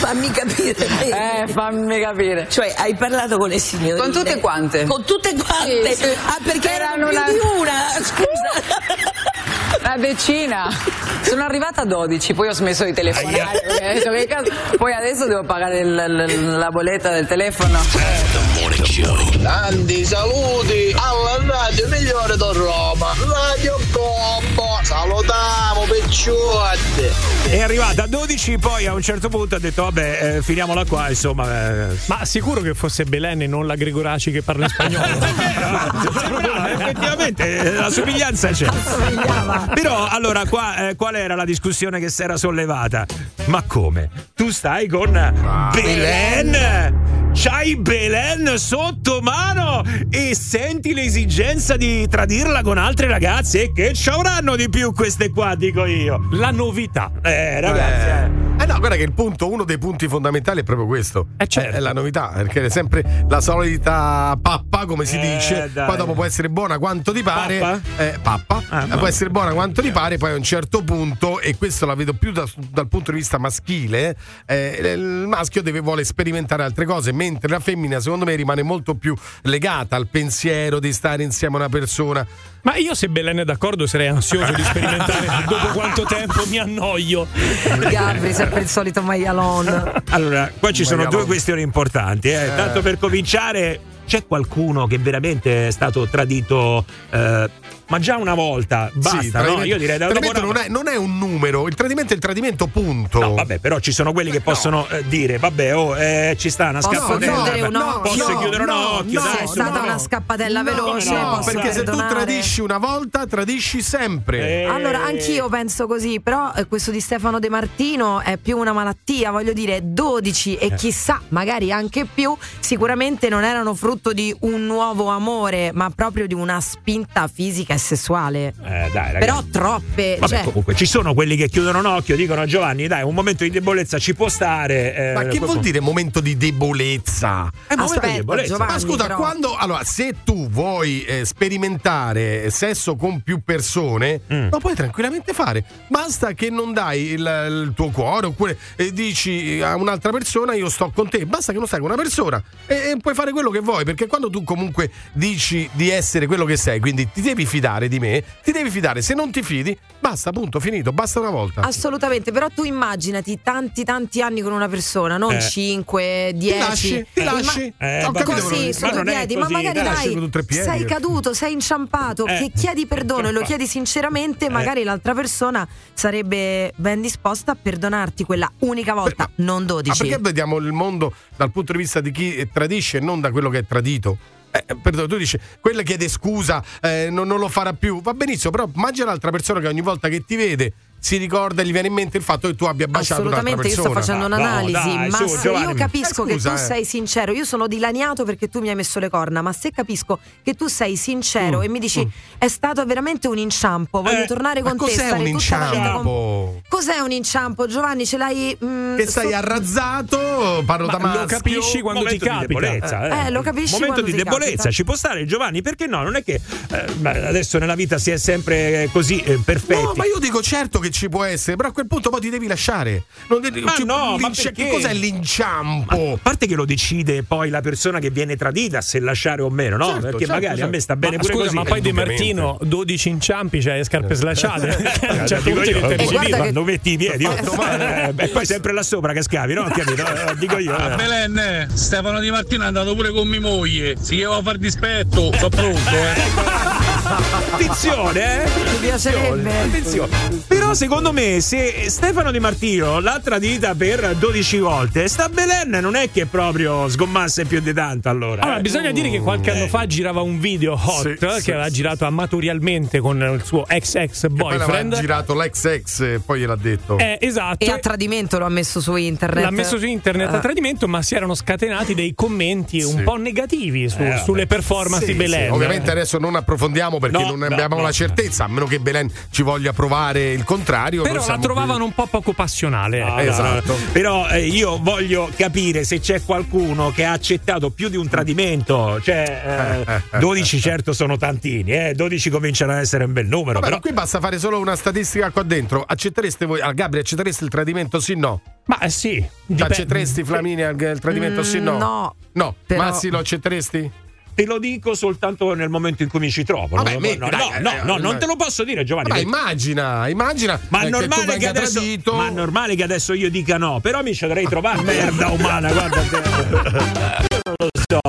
Fammi capire. Eh, fammi capire. Cioè, hai parlato con le signorine? Con tutte quante? Con tutte quante? Sì, sì. Ah, perché erano Erano più una- di una? Scusa. Una decina. Sono arrivata a 12, poi ho smesso di telefonare. che cazzo- Poi adesso devo pagare il- il- la bolletta del telefono. Tanti saluti alla radio migliore da Roma, Radio Combo. Salutiamo picciotti. È arrivata a 12, poi a un certo punto ha detto: Vabbè, eh, finiamola qua. Insomma, eh, Ma sicuro che fosse Belen e non la Gregoraci che parla in spagnolo? no, effettivamente eh, la somiglianza c'è. Però, allora, qua eh, qual era la discussione che si era sollevata? Ma come? Tu stai con Belen? C'hai Belen sotto mano e senti l'esigenza di tradirla con altre ragazze? E che ci avranno di più queste qua, dico io. La novità. Eh, ragazzi, eh. Eh no, guarda che il punto, uno dei punti fondamentali è proprio questo. Eh, certo. È la novità, perché è sempre la solita pappa, come si Eh, dice. dai. Poi dopo può essere buona quanto ti pare. Pappa? Eh, pappa. Ah, Eh, no. Può essere buona quanto ti pare, poi a un certo punto, e questo la vedo più da- dal punto di vista maschile, eh, il maschio deve, vuole sperimentare altre cose, mentre la femmina, secondo me, rimane molto più legata al pensiero di stare insieme a una persona. Ma io se Belen è d'accordo sarei ansioso di sperimentare dopo quanto tempo mi annoio. Gabri, sempre il solito maialon. Allora, qua ci sono Maialon. due questioni importanti. eh. Tanto per cominciare, c'è qualcuno che veramente è stato tradito eh, ma già una volta basta, Sì, no? Io direi da tradimento dopo non, è, non è un numero, il tradimento è il tradimento, punto. No, vabbè, però ci sono quelli che possono eh, dire, vabbè, oh, eh, ci sta una scappatella. no, posso chiudere un no, occhio, no, dai, è su, stata no. una scappatella No, veloce. no, perché se tu tradisci una volta, tradisci sempre. Eh, Allora, anch'io penso così, però eh, questo di Stefano De Martino è più una malattia, voglio dire, 12 Eh. e chissà, magari anche più, sicuramente non erano frutto di un nuovo amore, ma proprio di una spinta fisica e sessuale. Eh, dai, ragazzi. Però troppe, Vabbè, cioè, comunque ci sono quelli che chiudono un occhio, dicono a Giovanni, dai, un momento di debolezza ci può stare. eh, Ma che vuol dire momento di debolezza? È momento di debolezza. Giovanni, Ma scusa, però- quando allora, se tu vuoi eh, sperimentare sesso con più persone, Mm. lo puoi tranquillamente fare. Basta che non dai il, il tuo cuore oppure eh, dici a un'altra persona io sto con te. Basta che non stai con una persona e, e puoi fare quello che vuoi. Perché quando tu comunque dici di essere quello che sei, quindi ti devi fidare di me, ti devi fidare. Se non ti fidi, basta, punto, finito. Basta una volta. Assolutamente, però tu immaginati tanti tanti anni con una persona, non Eh. 5, 10. lasci, ti lasci. Eh, vabbè, capito così, su ma non piedi, ma così, magari dai. dai, con tre piedi. sei caduto, sei inciampato, Eh. che chiedi perdono e lo chiedi sinceramente, magari l'altra persona sarebbe ben disposta a perdonarti quella unica volta, non Ma 12. perché vediamo il mondo dal punto di vista di chi eh, tradisce e non da quello che è tradito? Eh, perdono, tu dici, quella chiede scusa, eh, non, non lo farà più. Va benissimo, però immagina l'altra persona che ogni volta che ti vede si ricorda, gli viene in mente il fatto che tu abbia baciato un'altra Assolutamente, io persona. sto facendo No, un'analisi, dai, ma su, se Giovanni. io capisco Eh, che scusa, tu eh. sei sincero, io sono dilaniato perché tu mi hai messo le corna, ma se capisco che tu sei Mm, sincero e mi dici è stato veramente un inciampo, voglio Eh, tornare con te, cos'è stare un vita con inciampo? Cos'è un inciampo, Giovanni? Ce l'hai mm, Che sei so- arrazzato, parlo da Ma lo maschio. capisci quando ti capita. debolezza, Eh, lo capisci momento quando di debolezza capita. ci può stare Giovanni perché no non è che eh, adesso nella vita si è sempre così eh, perfetti No, ma io dico certo che ci può essere, però a quel punto poi ti devi lasciare. Non devi- Ma ci- no, ma che cos'è l'inciampo? a parte che lo decide poi la persona che viene tradita se lasciare o meno no Certo, perché certo, magari a certo. me sta bene Ma pure scusa, così ma poi indubbiamente. Martino 12 inciampi, cioè le scarpe slacciate. A un certo dico io, E guarda incivile. che- quando metti i piedi. Eh, e poi sempre là sopra che scavi no capito Eh, dico io eh. Belen, Stefano Di Martino è andato pure con mia moglie. Si chiama far dispetto. Sono pronto, eh. Attenzione, eh? Piacerebbe. Attenzione. Però secondo me se Stefano Di Martino l'ha tradita per 12 volte, sta Belen non è che proprio sgommasse più di tanto allora. Allora, eh. bisogna dire che qualche Eh. anno fa girava un video hot Sì, che sì, aveva sì. girato amatorialmente con il suo ex ex Poi boyfriend. girato l'ex ex e poi gliel'ha detto. Eh, esatto. E a tradimento lo ha messo su internet. L'ha messo su internet a Eh. tradimento, ma si erano scatenati dei commenti un po' negativi su- Eh, sulle performance Sì, di Belen. sì. Ovviamente adesso non approfondiamo perché No, non no, abbiamo no. la certezza, a meno che Belen ci voglia provare il contrario. Però la trovavano qui. un po' poco passionale. Ecco. no, Esatto. no. Però eh, io voglio capire se c'è qualcuno che ha accettato più di un tradimento. Cioè, eh, Eh, eh, 12 certo sono tantini, eh, 12 cominciano ad essere un bel numero. Vabbè, però qui basta fare solo una statistica qua dentro. Accettereste voi, ah, Gabri, accettereste il tradimento sì no? Ma eh, sì. Dipende- Accetteresti Flaminia il tradimento sì o no? Mm, no. No, Però- Massi lo accetteresti? Te lo dico soltanto nel momento in cui mi ci trovo. Vabbè, no, metti, no, dai, no, eh, no, eh, no, non eh, te lo posso dire, Giovanni. Vabbè, perché- immagina, immagina Ma eh, è, che tu normale che venga adesso, tradito. ma è normale che adesso io dica no, però mi ci dovrei trovare merda umana, guarda. te. Io non lo so.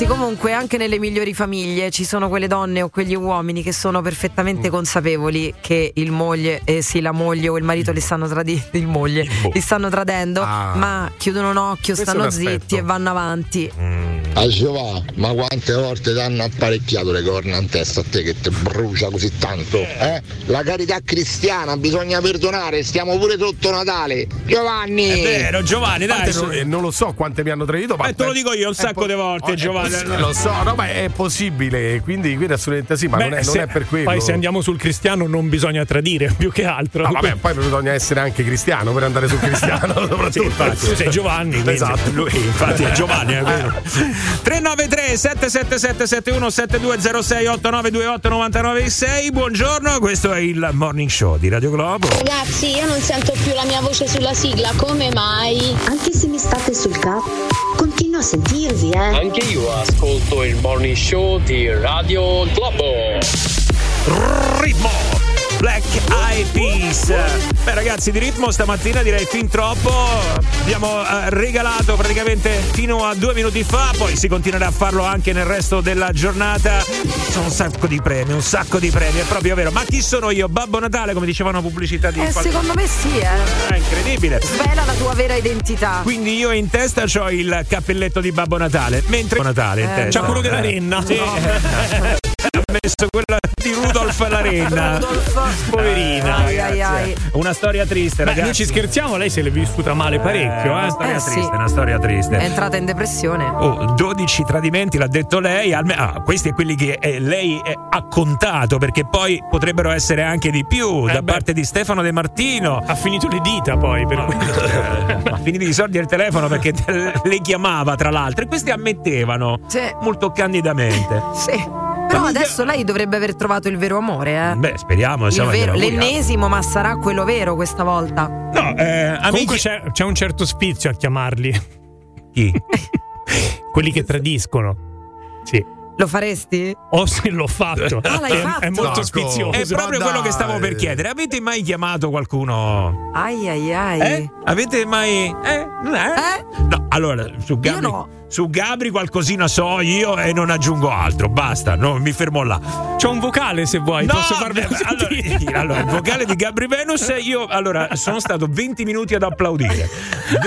Ragazzi, comunque, anche nelle migliori famiglie ci sono quelle donne o quegli uomini che sono perfettamente Mm. consapevoli che il moglie, eh sì, la moglie o il marito li stanno tradindo, il moglie, li stanno tradendo, Ah. ma chiudono un occhio, Questo stanno zitti e vanno avanti. A Giova, ma quante volte ti hanno apparecchiato le corna in testa a te che ti brucia così tanto? Eh? La carità cristiana, bisogna perdonare, stiamo pure sotto Natale. Giovanni! È vero, Giovanni, dai. non, eh, non lo so quante mi hanno tradito, ma Eh, te lo dico io un sacco di volte, Giovanni. Possi- Lo so, no, ma è possibile, quindi, quindi assolutamente sì, ma Beh, non, è, non se- è per quello. Poi se andiamo sul cristiano non bisogna tradire più che altro. Ah, vabbè, poi bisogna essere anche cristiano per andare sul cristiano, soprattutto. Sì, infatti, Tu sei Giovanni. Esatto. Lui, infatti, è Giovanni, è vero. 393 777 71 7206 8928 996 Buongiorno, questo è il Morning Show di Radio Globo. Ragazzi, io non sento più la mia voce sulla sigla, come mai? Anche se mi state sul capo, continuo a sentirvi, eh. Anche io ascolto il morning show di Radio Globo. Ritmo Black Eyed Peas. Beh, ragazzi, di ritmo stamattina direi fin troppo. Abbiamo eh, regalato praticamente fino a due minuti fa, poi si continuerà a farlo anche nel resto della giornata. Sono un sacco di premi, un sacco di premi, è proprio vero. Ma chi sono io? Babbo Natale, come diceva una pubblicità di Eh, qualche- secondo me sì, eh. È incredibile. Svela la tua vera identità. Quindi io in testa ho il cappelletto di Babbo Natale, mentre Babbo Natale in Eh, testa. C'ha quello della renna. Sì. ha messo quella di Rudolf alla renna. Poverina. Ai, ai, ai. Una storia triste, Beh, ragazzi. noi ci scherziamo, lei se l'è vissuta male parecchio, Una eh. storia Eh, sì. triste, una storia triste. È entrata in depressione. Oh, 12 tradimenti, l'ha detto lei. alme- ah, questi è quelli che eh, lei eh, ha contato, perché poi potrebbero essere anche di più da parte di Stefano De Martino. Ha finito le dita poi per Ha finito i soldi al telefono perché le chiamava, tra l'altro, e questi ammettevano molto candidamente. Sì. Però adesso lei dovrebbe aver trovato il vero amore, eh. Beh, speriamo, vero, auguriamo. l'ennesimo, ma sarà quello vero questa volta. No, eh, Comunque c'è, c'è un certo spizio a chiamarli. Chi? Quelli che tradiscono. Sì. Lo faresti? O se l'ho fatto. Ah, l'hai è, fatto? è molto Ecco. spizioso. È proprio quello che stavo per chiedere. Avete mai chiamato qualcuno? Ai ai ai. Eh? Avete mai. Eh? Eh? No, allora, su Gabri. Su Gabri qualcosina so io e non aggiungo altro. Basta, no, mi fermo là. C'è un vocale se vuoi, No, posso beh, sentire? allora, allora, il vocale di Gabri Venus, io allora sono stato 20 minuti ad applaudire.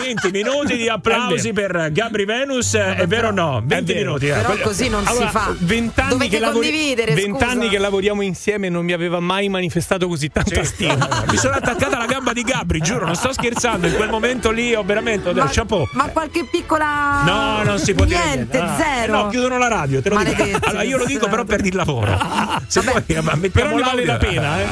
20 minuti di applausi per Gabri Venus, è vero o no? 20 vero. minuti. eh. Però così non Allora, si fa. Vent'anni Dovete che, lavori- vent'anni che lavoriamo insieme e non mi aveva mai manifestato così tanta stima. Mi sono attaccata alla gamba di Gabri, giuro, non sto scherzando. In quel momento lì ho veramente ho detto, chapeau. Ma qualche piccola. No, non si può dire Niente, niente. Ah. zero. Eh No, chiudono la radio, te lo dico. Maledetti, Allora, io lo dico però per il lavoro. Se poi ma mettiamo Però ne vale la pena, eh.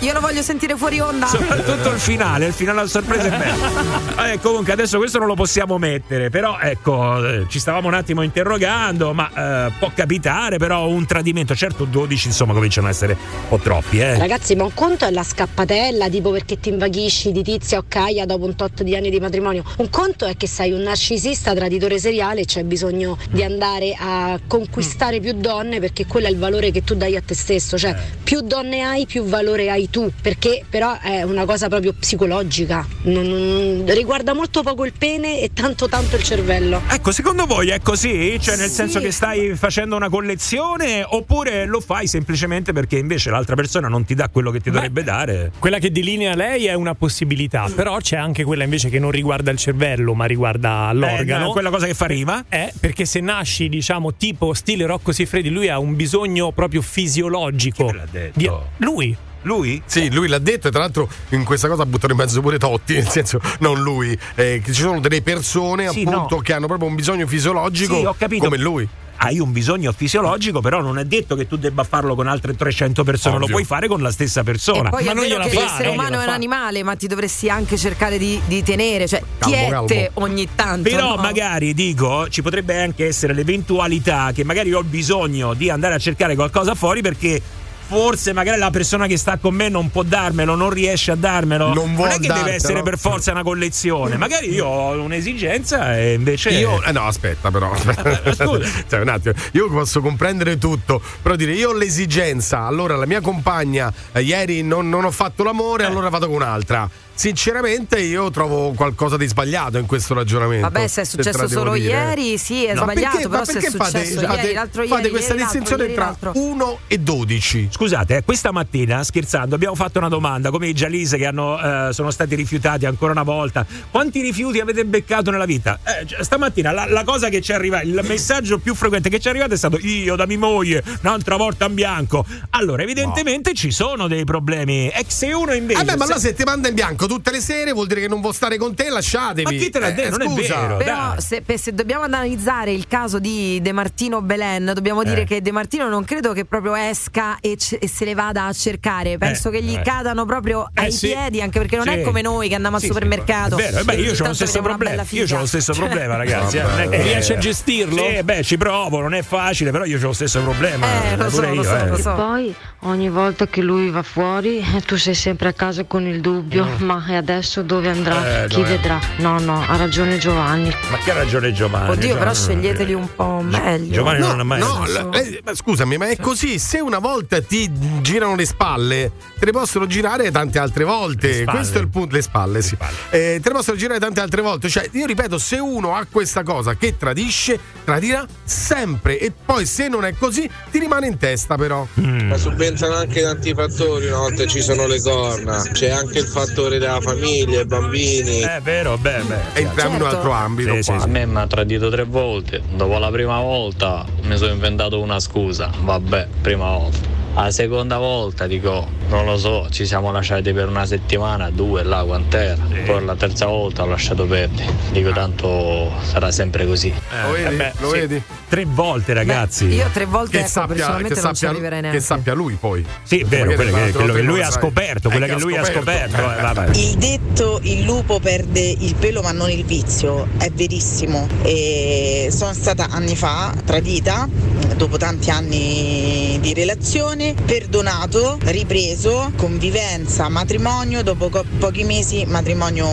Io lo voglio sentire fuori onda. Soprattutto il finale, il finale a sorpresa è bello. Vabbè, comunque adesso questo non lo possiamo mettere, però ecco, eh, ci stavamo un attimo interrogando, ma eh, può capitare però un tradimento. Certo 12 insomma cominciano a essere un po' troppi, eh. Ragazzi, ma un conto è la scappatella, tipo perché ti invaghisci di tizia o caia dopo un tot di anni di matrimonio. Un conto è che sei un narcisista, traditore seriale e c'è bisogno di andare a conquistare più donne perché quello è il valore che tu dai a te stesso. Cioè, più donne hai, più valore hai tu. Perché però è una cosa proprio psicologica. Non- non- riguarda molto poco il pene e tanto tanto il cervello. Ecco, secondo voi è così? Cioè, nel Sì. senso che stai facendo una collezione oppure lo fai semplicemente perché invece l'altra persona non ti dà quello che ti dovrebbe dare? Quella che delinea lei è una possibilità, però c'è anche quella invece che non riguarda il cervello, ma riguarda l'organo. Eh, no, quella cosa che fa rima? Eh, perché se nasci, diciamo, tipo stile Rocco Siffredi, lui ha un bisogno proprio fisiologico. di- lui. Lui? Sì, lui l'ha detto e tra l'altro in questa cosa ha buttato in mezzo pure Totti, nel senso non lui, eh, che ci sono delle persone Sì, appunto no. che hanno proprio un bisogno fisiologico Sì, ho capito. come lui. Hai un bisogno fisiologico, però non è detto che tu debba farlo con altre 300 persone, lo Ovvio. puoi fare con la stessa persona. E poi Ma non gliela che fa, l'essere non umano gliela è un fa. animale, ma ti dovresti anche cercare di, di tenere, cioè Calmo, tiette calmo. ogni tanto. Però no? magari dico, ci potrebbe anche essere l'eventualità che magari ho bisogno di andare a cercare qualcosa fuori perché forse magari la persona che sta con me non può darmelo, non riesce a darmelo. Non vuol è che deve dartelo. essere per forza una collezione. Magari io ho un'esigenza e invece Io, eh no, aspetta, però. scusa. Cioè, un attimo, io posso comprendere tutto, però dire io ho l'esigenza, allora la mia compagna eh, ieri non, non ho fatto l'amore, allora vado con un'altra. Sinceramente, io trovo qualcosa di sbagliato in questo ragionamento. Vabbè, se è successo solo dire. ieri, sì, è No, sbagliato, perché- però ma se è perché fate, successo fate- ieri, l'altro fate ieri, questa ieri l'altro, distinzione ieri tra l'altro. 1 e 12? Scusate, eh, questa mattina, scherzando, abbiamo fatto una domanda come i Gialise che hanno, eh, sono stati rifiutati ancora una volta. Quanti rifiuti avete beccato nella vita? Eh, cioè, stamattina la, la cosa che ci arriva, il messaggio più frequente che ci è arrivato è stato io da mia moglie, un'altra volta in bianco. Allora, evidentemente ci sono dei problemi. E se uno invece... Vabbè, ma se- allora se ti manda in bianco tutte le sere vuol dire che non vuol stare con te, lasciatevi. Ma chi te l'ha detto? Non è scusa. vero. Però se, se dobbiamo analizzare il caso di De Martino Belen, dobbiamo dire Eh. che De Martino non credo che proprio esca e, ce- e se le vada a cercare. Penso Eh, che gli eh. cadano proprio Eh, ai sì. piedi, anche perché non Sì. è come noi che andiamo Sì, al sì, supermercato. È vero, eh beh, io ho lo stesso problema. Io ho lo stesso problema, ragazzi. eh, non è Riesci a gestirlo? Sì, beh, ci provo, non è facile, però io ho lo stesso problema. Eh, lo so, lo so, eh. lo so. Poi ogni volta che lui va fuori eh, tu sei sempre a casa con il dubbio, ma e adesso dove andrà? Eh, Chi no, eh. vedrà? No, no, ha ragione Giovanni. Ma che ha ragione Giovanni? Oddio, però Giovanni- sceglieteli un po' meglio. Giovanni non ha mai No, la- eh, ma scusami, ma è così. Se una volta ti girano le spalle, te ne possono girare tante altre volte. spalle. Questo è il punto. Le spalle, sì. Eh, te ne possono girare tante altre volte. Cioè, io ripeto, se uno ha questa cosa che tradisce, tradirà sempre. E poi, se non è così, ti rimane in testa, però. Ma subentrano anche tanti fattori una volta ci sono le corna. C'è anche il fattore della famiglia, i bambini. È vero, beh, beh. Entriamo in un altro ambito. Sì, sì, qua. A me mi ha tradito tre volte. Dopo la prima volta mi sono inventato una scusa. Vabbè, prima volta. La seconda volta dico, non lo so, ci siamo lasciati per una settimana, due là quant'era. Poi la terza volta ho lasciato perdere. Dico tanto sarà sempre così. Lo vedi? eh beh, Lo sì. vedi? Tre volte, ragazzi. Io tre volte Che ecco, sappia, personalmente che non ci sappia- arriverei neanche. che sappia lui poi. Sì, è vero, quello che, quello che lui ha scoperto, quella Eh, che lui ha scoperto. eh. Il detto il lupo perde il pelo ma non il vizio è verissimo. E sono stata anni fa tradita dopo tanti anni di relazione, perdonato, ripreso, convivenza, matrimonio, dopo co- pochi mesi matrimonio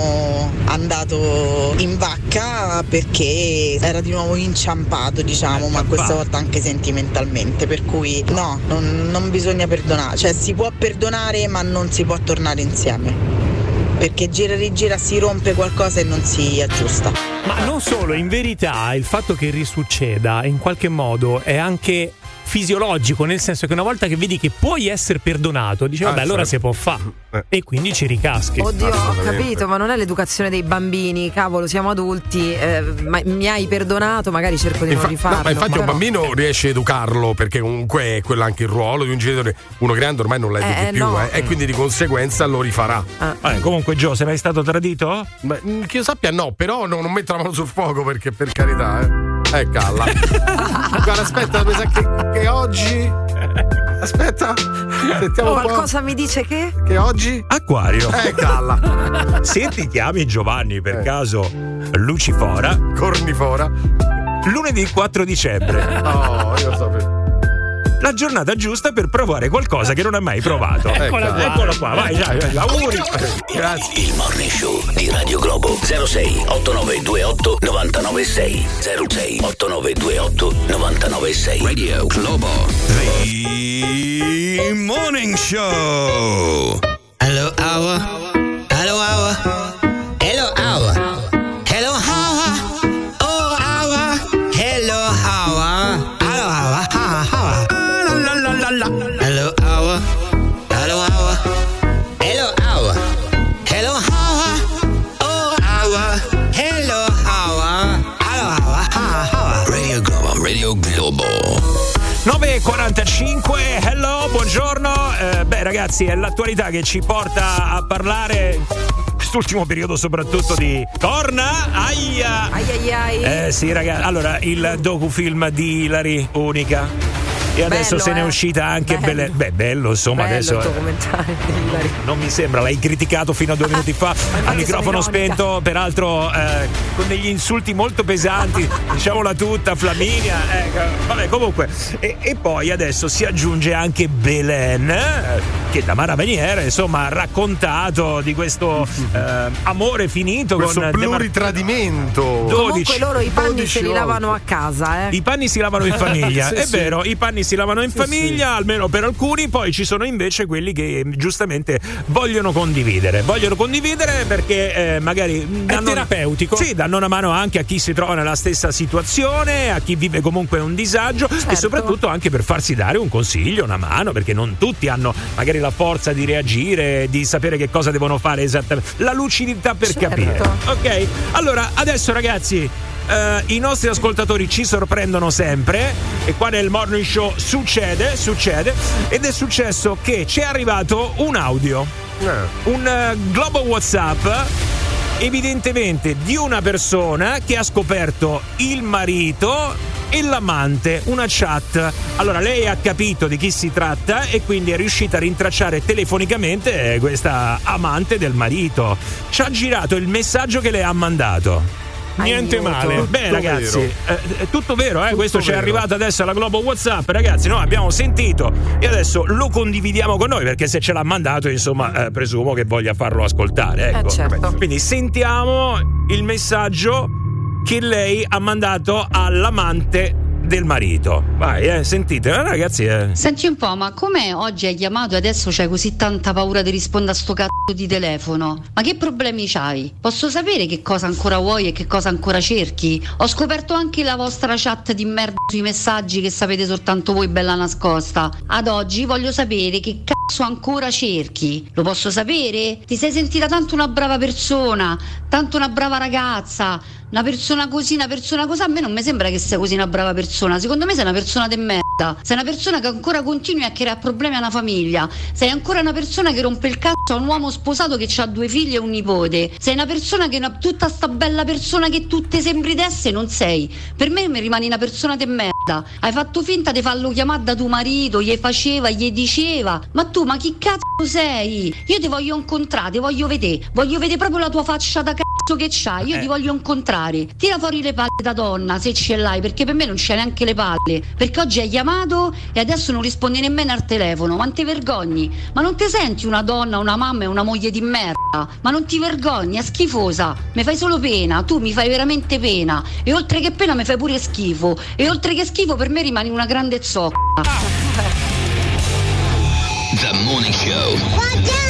andato in vacca perché era di nuovo inciampato diciamo, ma questa volta anche sentimentalmente, per cui no, non, non bisogna perdonare, cioè si può perdonare ma non si può tornare insieme. Perché gira e rigira si rompe qualcosa e non si aggiusta. Ma non solo, in verità il fatto che risucceda in qualche modo è anche fisiologico, nel senso che una volta che vedi che puoi essere perdonato, dici vabbè Ah, allora certo. si può fare e quindi ci ricaschi. Oddio, ho capito, ma non è l'educazione dei bambini, cavolo, siamo adulti, eh, ma mi hai perdonato, magari cerco di non Infa- rifarlo. no, ma infatti però- un bambino riesce a educarlo perché comunque è quello anche il ruolo di un genitore. Uno grande ormai non la educhi Eh, più no. eh, e quindi di conseguenza lo rifarà. Vabbè, comunque, Gio, sei mai stato tradito? Beh, che io sappia no, però no, non metto la mano sul fuoco perché per carità, eh. Eh, calla. Guarda, aspetta, mi sa che, che oggi. Aspetta, sentiamo un po'. Qualcosa mi dice che? Che oggi? Acquario. Eh, calla. Se ti chiami Giovanni per caso Lucifora, Cornifora. lunedì 4 dicembre. Oh, io lo so. La giornata giusta per provare qualcosa che non hai mai provato. Eccola qua. Eccola qua, vai, dai, dai, auguri. Grazie. Il morning show di Radio Globo 06 8928 996 06 8928 996 Radio Globo The Morning Show. Hello, hour. 9.45, hello, buongiorno. Eh, beh ragazzi, è l'attualità che ci porta a parlare, quest'ultimo periodo soprattutto di Corna, aia. Ai ai ai. Eh sì ragazzi, allora il docufilm di Hilary, unica. E adesso Bello, se ne è eh. uscita anche Bello. Belle- Beh, bello, insomma, Bello adesso. il eh, non mi sembra, l'hai criticato fino a due minuti fa a microfono spento, peraltro eh, con degli insulti molto pesanti, diciamola tutta, Flaminia. ecco. Vabbè, comunque. E, e poi adesso si aggiunge anche Belen, eh, che da Mara Veniere, insomma, ha raccontato di questo eh, amore finito Questo con pluritradimento. 12. Comunque loro i panni 12 se li lavano a casa, eh. I panni si lavano in famiglia, Sì, è sì. vero, i panni si lavano in Sì, famiglia, almeno per alcuni, poi ci sono invece quelli che giustamente vogliono condividere. Vogliono condividere perché eh, magari danno, terapeutico. Sì, danno una mano anche a chi si trova nella stessa situazione, a chi vive comunque un disagio Certo. e soprattutto anche per farsi dare un consiglio, una mano, perché non tutti hanno magari la forza di reagire, di sapere che cosa devono fare esattamente, la lucidità per Certo. capire. Ok? Allora, adesso ragazzi, eh, i nostri ascoltatori ci sorprendono sempre e qua nel morning show succede, succede ed è successo che ci è arrivato un audio, un eh, globo WhatsApp evidentemente di una persona che ha scoperto il marito e l'amante, una chat. Allora lei ha capito di chi si tratta e quindi è riuscita a rintracciare telefonicamente eh, questa amante del marito. Ci ha girato il messaggio che le ha mandato. Niente male. Beh, ragazzi, eh, è tutto vero, eh? questo ci è arrivato adesso alla Globo WhatsApp. Ragazzi, noi abbiamo sentito e adesso lo condividiamo con noi perché se ce l'ha mandato, insomma, eh, presumo che voglia farlo ascoltare. Ecco. Eh, certo. Quindi sentiamo il messaggio che lei ha mandato all'amante del marito. Vai, eh, sentite, eh, ragazzi. Eh. Senti un po', ma come oggi hai chiamato e adesso c'hai così tanta paura di rispondere a sto cazzo di telefono? Ma che problemi c'hai? Posso sapere che cosa ancora vuoi e che cosa ancora cerchi? Ho scoperto anche la vostra chat di merda sui messaggi che sapete soltanto voi bella nascosta. Ad oggi voglio sapere che cazzo ancora cerchi. Lo posso sapere? Ti sei sentita tanto una brava persona, tanto una brava ragazza. Una persona così, una persona così, a me non mi sembra che sia così una brava persona. Secondo me sei una persona de merda. Sei una persona che ancora continui a creare problemi a una famiglia. Sei ancora una persona che rompe il cazzo a un uomo sposato che ha due figli e un nipote. Sei una persona che è una, tutta sta bella persona che tu ti sembri d'essere non sei. Per me mi rimani una persona de merda. Hai fatto finta di farlo chiamare da tuo marito, gli faceva, gli diceva. Ma tu, ma chi cazzo sei? Io ti voglio incontrare, ti voglio vedere. Voglio vedere proprio la tua faccia da cazzo che c'hai. Io Eh. ti voglio incontrare. Tira fuori le palle da donna se ce l'hai, perché per me non c'è neanche le palle. Perché oggi hai chiamato e adesso non rispondi nemmeno al telefono. Ma non ti vergogni? Ma non ti senti una donna, una mamma e una moglie di merda? Ma non ti vergogni? È schifosa. Mi fai solo pena. Tu mi fai veramente pena. E oltre che pena mi fai pure schifo. E oltre che schifo per me rimani una grande zocca. The Morning Show.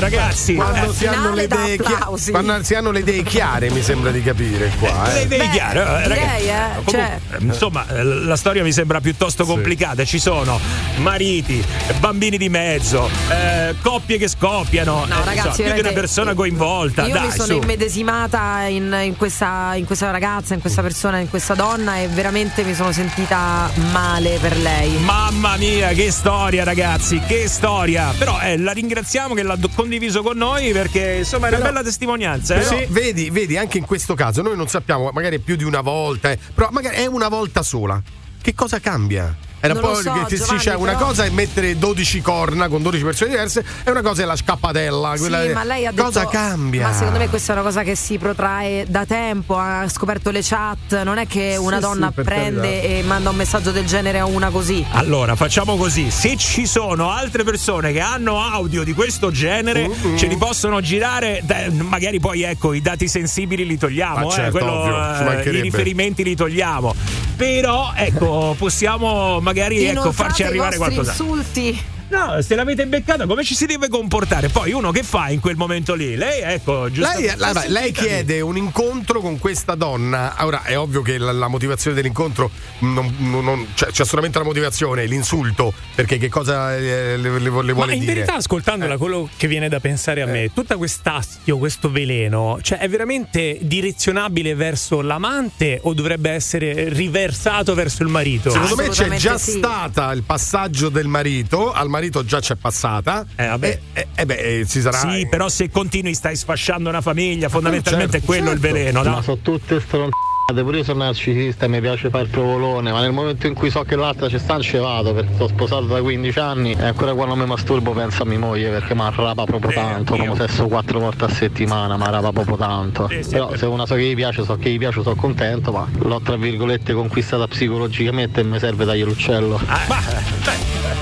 Beh, ragazzi, Quando, eh, si hanno le idee chia- quando si hanno le idee chiare, mi sembra di capire qua. Le Eh. idee chiare, eh, direi, ragazzi. eh, Comunque, cioè- eh, Insomma, eh, la storia mi sembra piuttosto complicata. Ci sono mariti, bambini di mezzo, eh, coppie che scoppiano, No, eh, ragazzi, insomma, più di una persona coinvolta. Io Dai, mi sono su. immedesimata in, in questa, in questa ragazza, in questa persona, in questa donna e veramente mi sono sentita male per lei. Mamma mia, che storia, ragazzi, che storia! Però eh, la ringraziamo che l'ha do- condiviso con noi perché insomma è una bella testimonianza. Eh? Però vedi, vedi, anche in questo caso noi non sappiamo, magari è più di una volta, eh, però magari è una volta sola. Che cosa cambia? Era Non poi lo so, che si dice una però- cosa è mettere 12 corna con 12 persone diverse e una cosa è la scappatella. quella Sì, ma lei ha detto, cosa cambia? Ma secondo me questa è una cosa che si protrae da tempo. Ha scoperto le chat. Non è che una Sì, donna sì, prende carità. e manda un messaggio del genere a una così. Allora, facciamo così: se ci sono altre persone che hanno audio di questo genere, Uh-huh. ce li possono girare. magari poi ecco, i dati sensibili li togliamo, Ma eh, certo, quello, ovvio, ci eh, i riferimenti li togliamo. Però, ecco, possiamo magari ecco, farci arrivare qualcosa. insulti. No, se l'avete beccata, come ci si deve comportare? Poi uno che fa in quel momento lì? Lei, ecco, giusto. Lei, la- la- lei chiede un incontro con questa donna. Ora è ovvio che la, la motivazione dell'incontro non, non- non- cioè, c'è solamente la motivazione, l'insulto. Perché che cosa eh, le, le- le vuole Ma in dire? verità, ascoltandola, quello che viene da pensare a me, tutta quest'astio, questo veleno, cioè è veramente direzionabile verso l'amante o dovrebbe essere riversato verso il marito? Secondo me c'è già stata il passaggio del marito, al marito già c'è passata. Eh, vabbè. E, e- e beh, eh, si sarà. Sì, però se continui stai sfasciando una famiglia, fondamentalmente certo, è quello il certo. veleno, no? Ma sono tutte stronzate, pure io sono narcisista e mi piace fare il provolone, ma nel momento in cui so che l'altra ci sta, ci vado, perché sono sposato da 15 anni e ancora quando mi masturbo penso a mia moglie perché mi arrapa proprio tanto, come sesso quattro volte a settimana, mi arrapa proprio tanto. Però se una so che gli piace, so che gli piace, sono contento, ma l'ho tra virgolette conquistata psicologicamente e mi serve dargli l'uccello.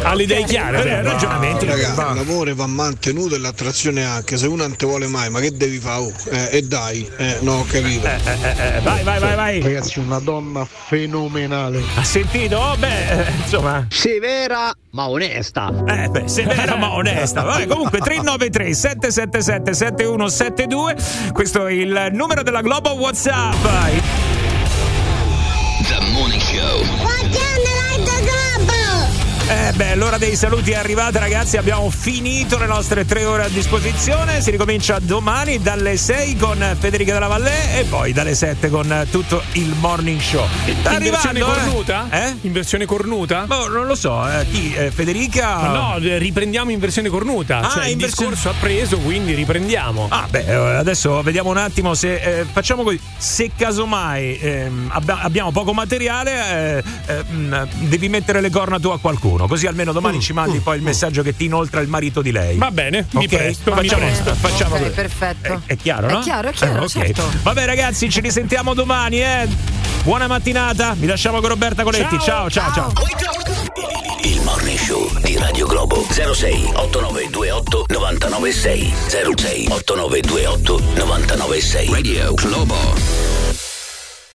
Ha le idee chiare, Eh, ragionamenti. Raga, l'amore va mantenuto e l'attrazione anche, se uno non te vuole mai, ma che devi fare? Oh, eh, e dai, eh, no, ho capito. vai, vai, vai, vai. Ragazzi, una donna fenomenale. Ha sentito? Oh, beh, eh, insomma. Severa ma onesta. Eh, beh, severa ma onesta. Vabbè, comunque 393 777 7172. Questo è il numero della Globo WhatsApp. The Morning Show. Eh beh, l'ora dei saluti è arrivata, ragazzi. Abbiamo finito le nostre tre ore a disposizione. Si ricomincia domani dalle 6 con Federica Della Vallée e poi dalle 7 con tutto il morning show. Sta in versione eh? cornuta? Eh? In versione cornuta? Boh, non lo so, eh, chi? Eh, Federica? Ma no, eh, riprendiamo in versione cornuta. Ah, cioè il versione- discorso ha preso, quindi riprendiamo. Ah, beh, eh, adesso vediamo un attimo se facciamo così. Se casomai ehm, abbia- abbiamo poco materiale, mh, devi mettere le corna tu a qualcuno. Così così almeno domani ci mandi poi il messaggio che ti inoltra il marito di lei. Va bene, mi Ok, presto, mi facciamo, presto. facciamo Ok, così. perfetto. È chiaro, no? È chiaro, è chiaro, Eh, ok. certo. Vabbè ragazzi, ci risentiamo domani, eh. Buona mattinata. Vi lasciamo con Roberta Coletti. Ciao, ciao, ciao. Il morning show di Radio Globo 06 8928 996 06 8928 996 Radio Globo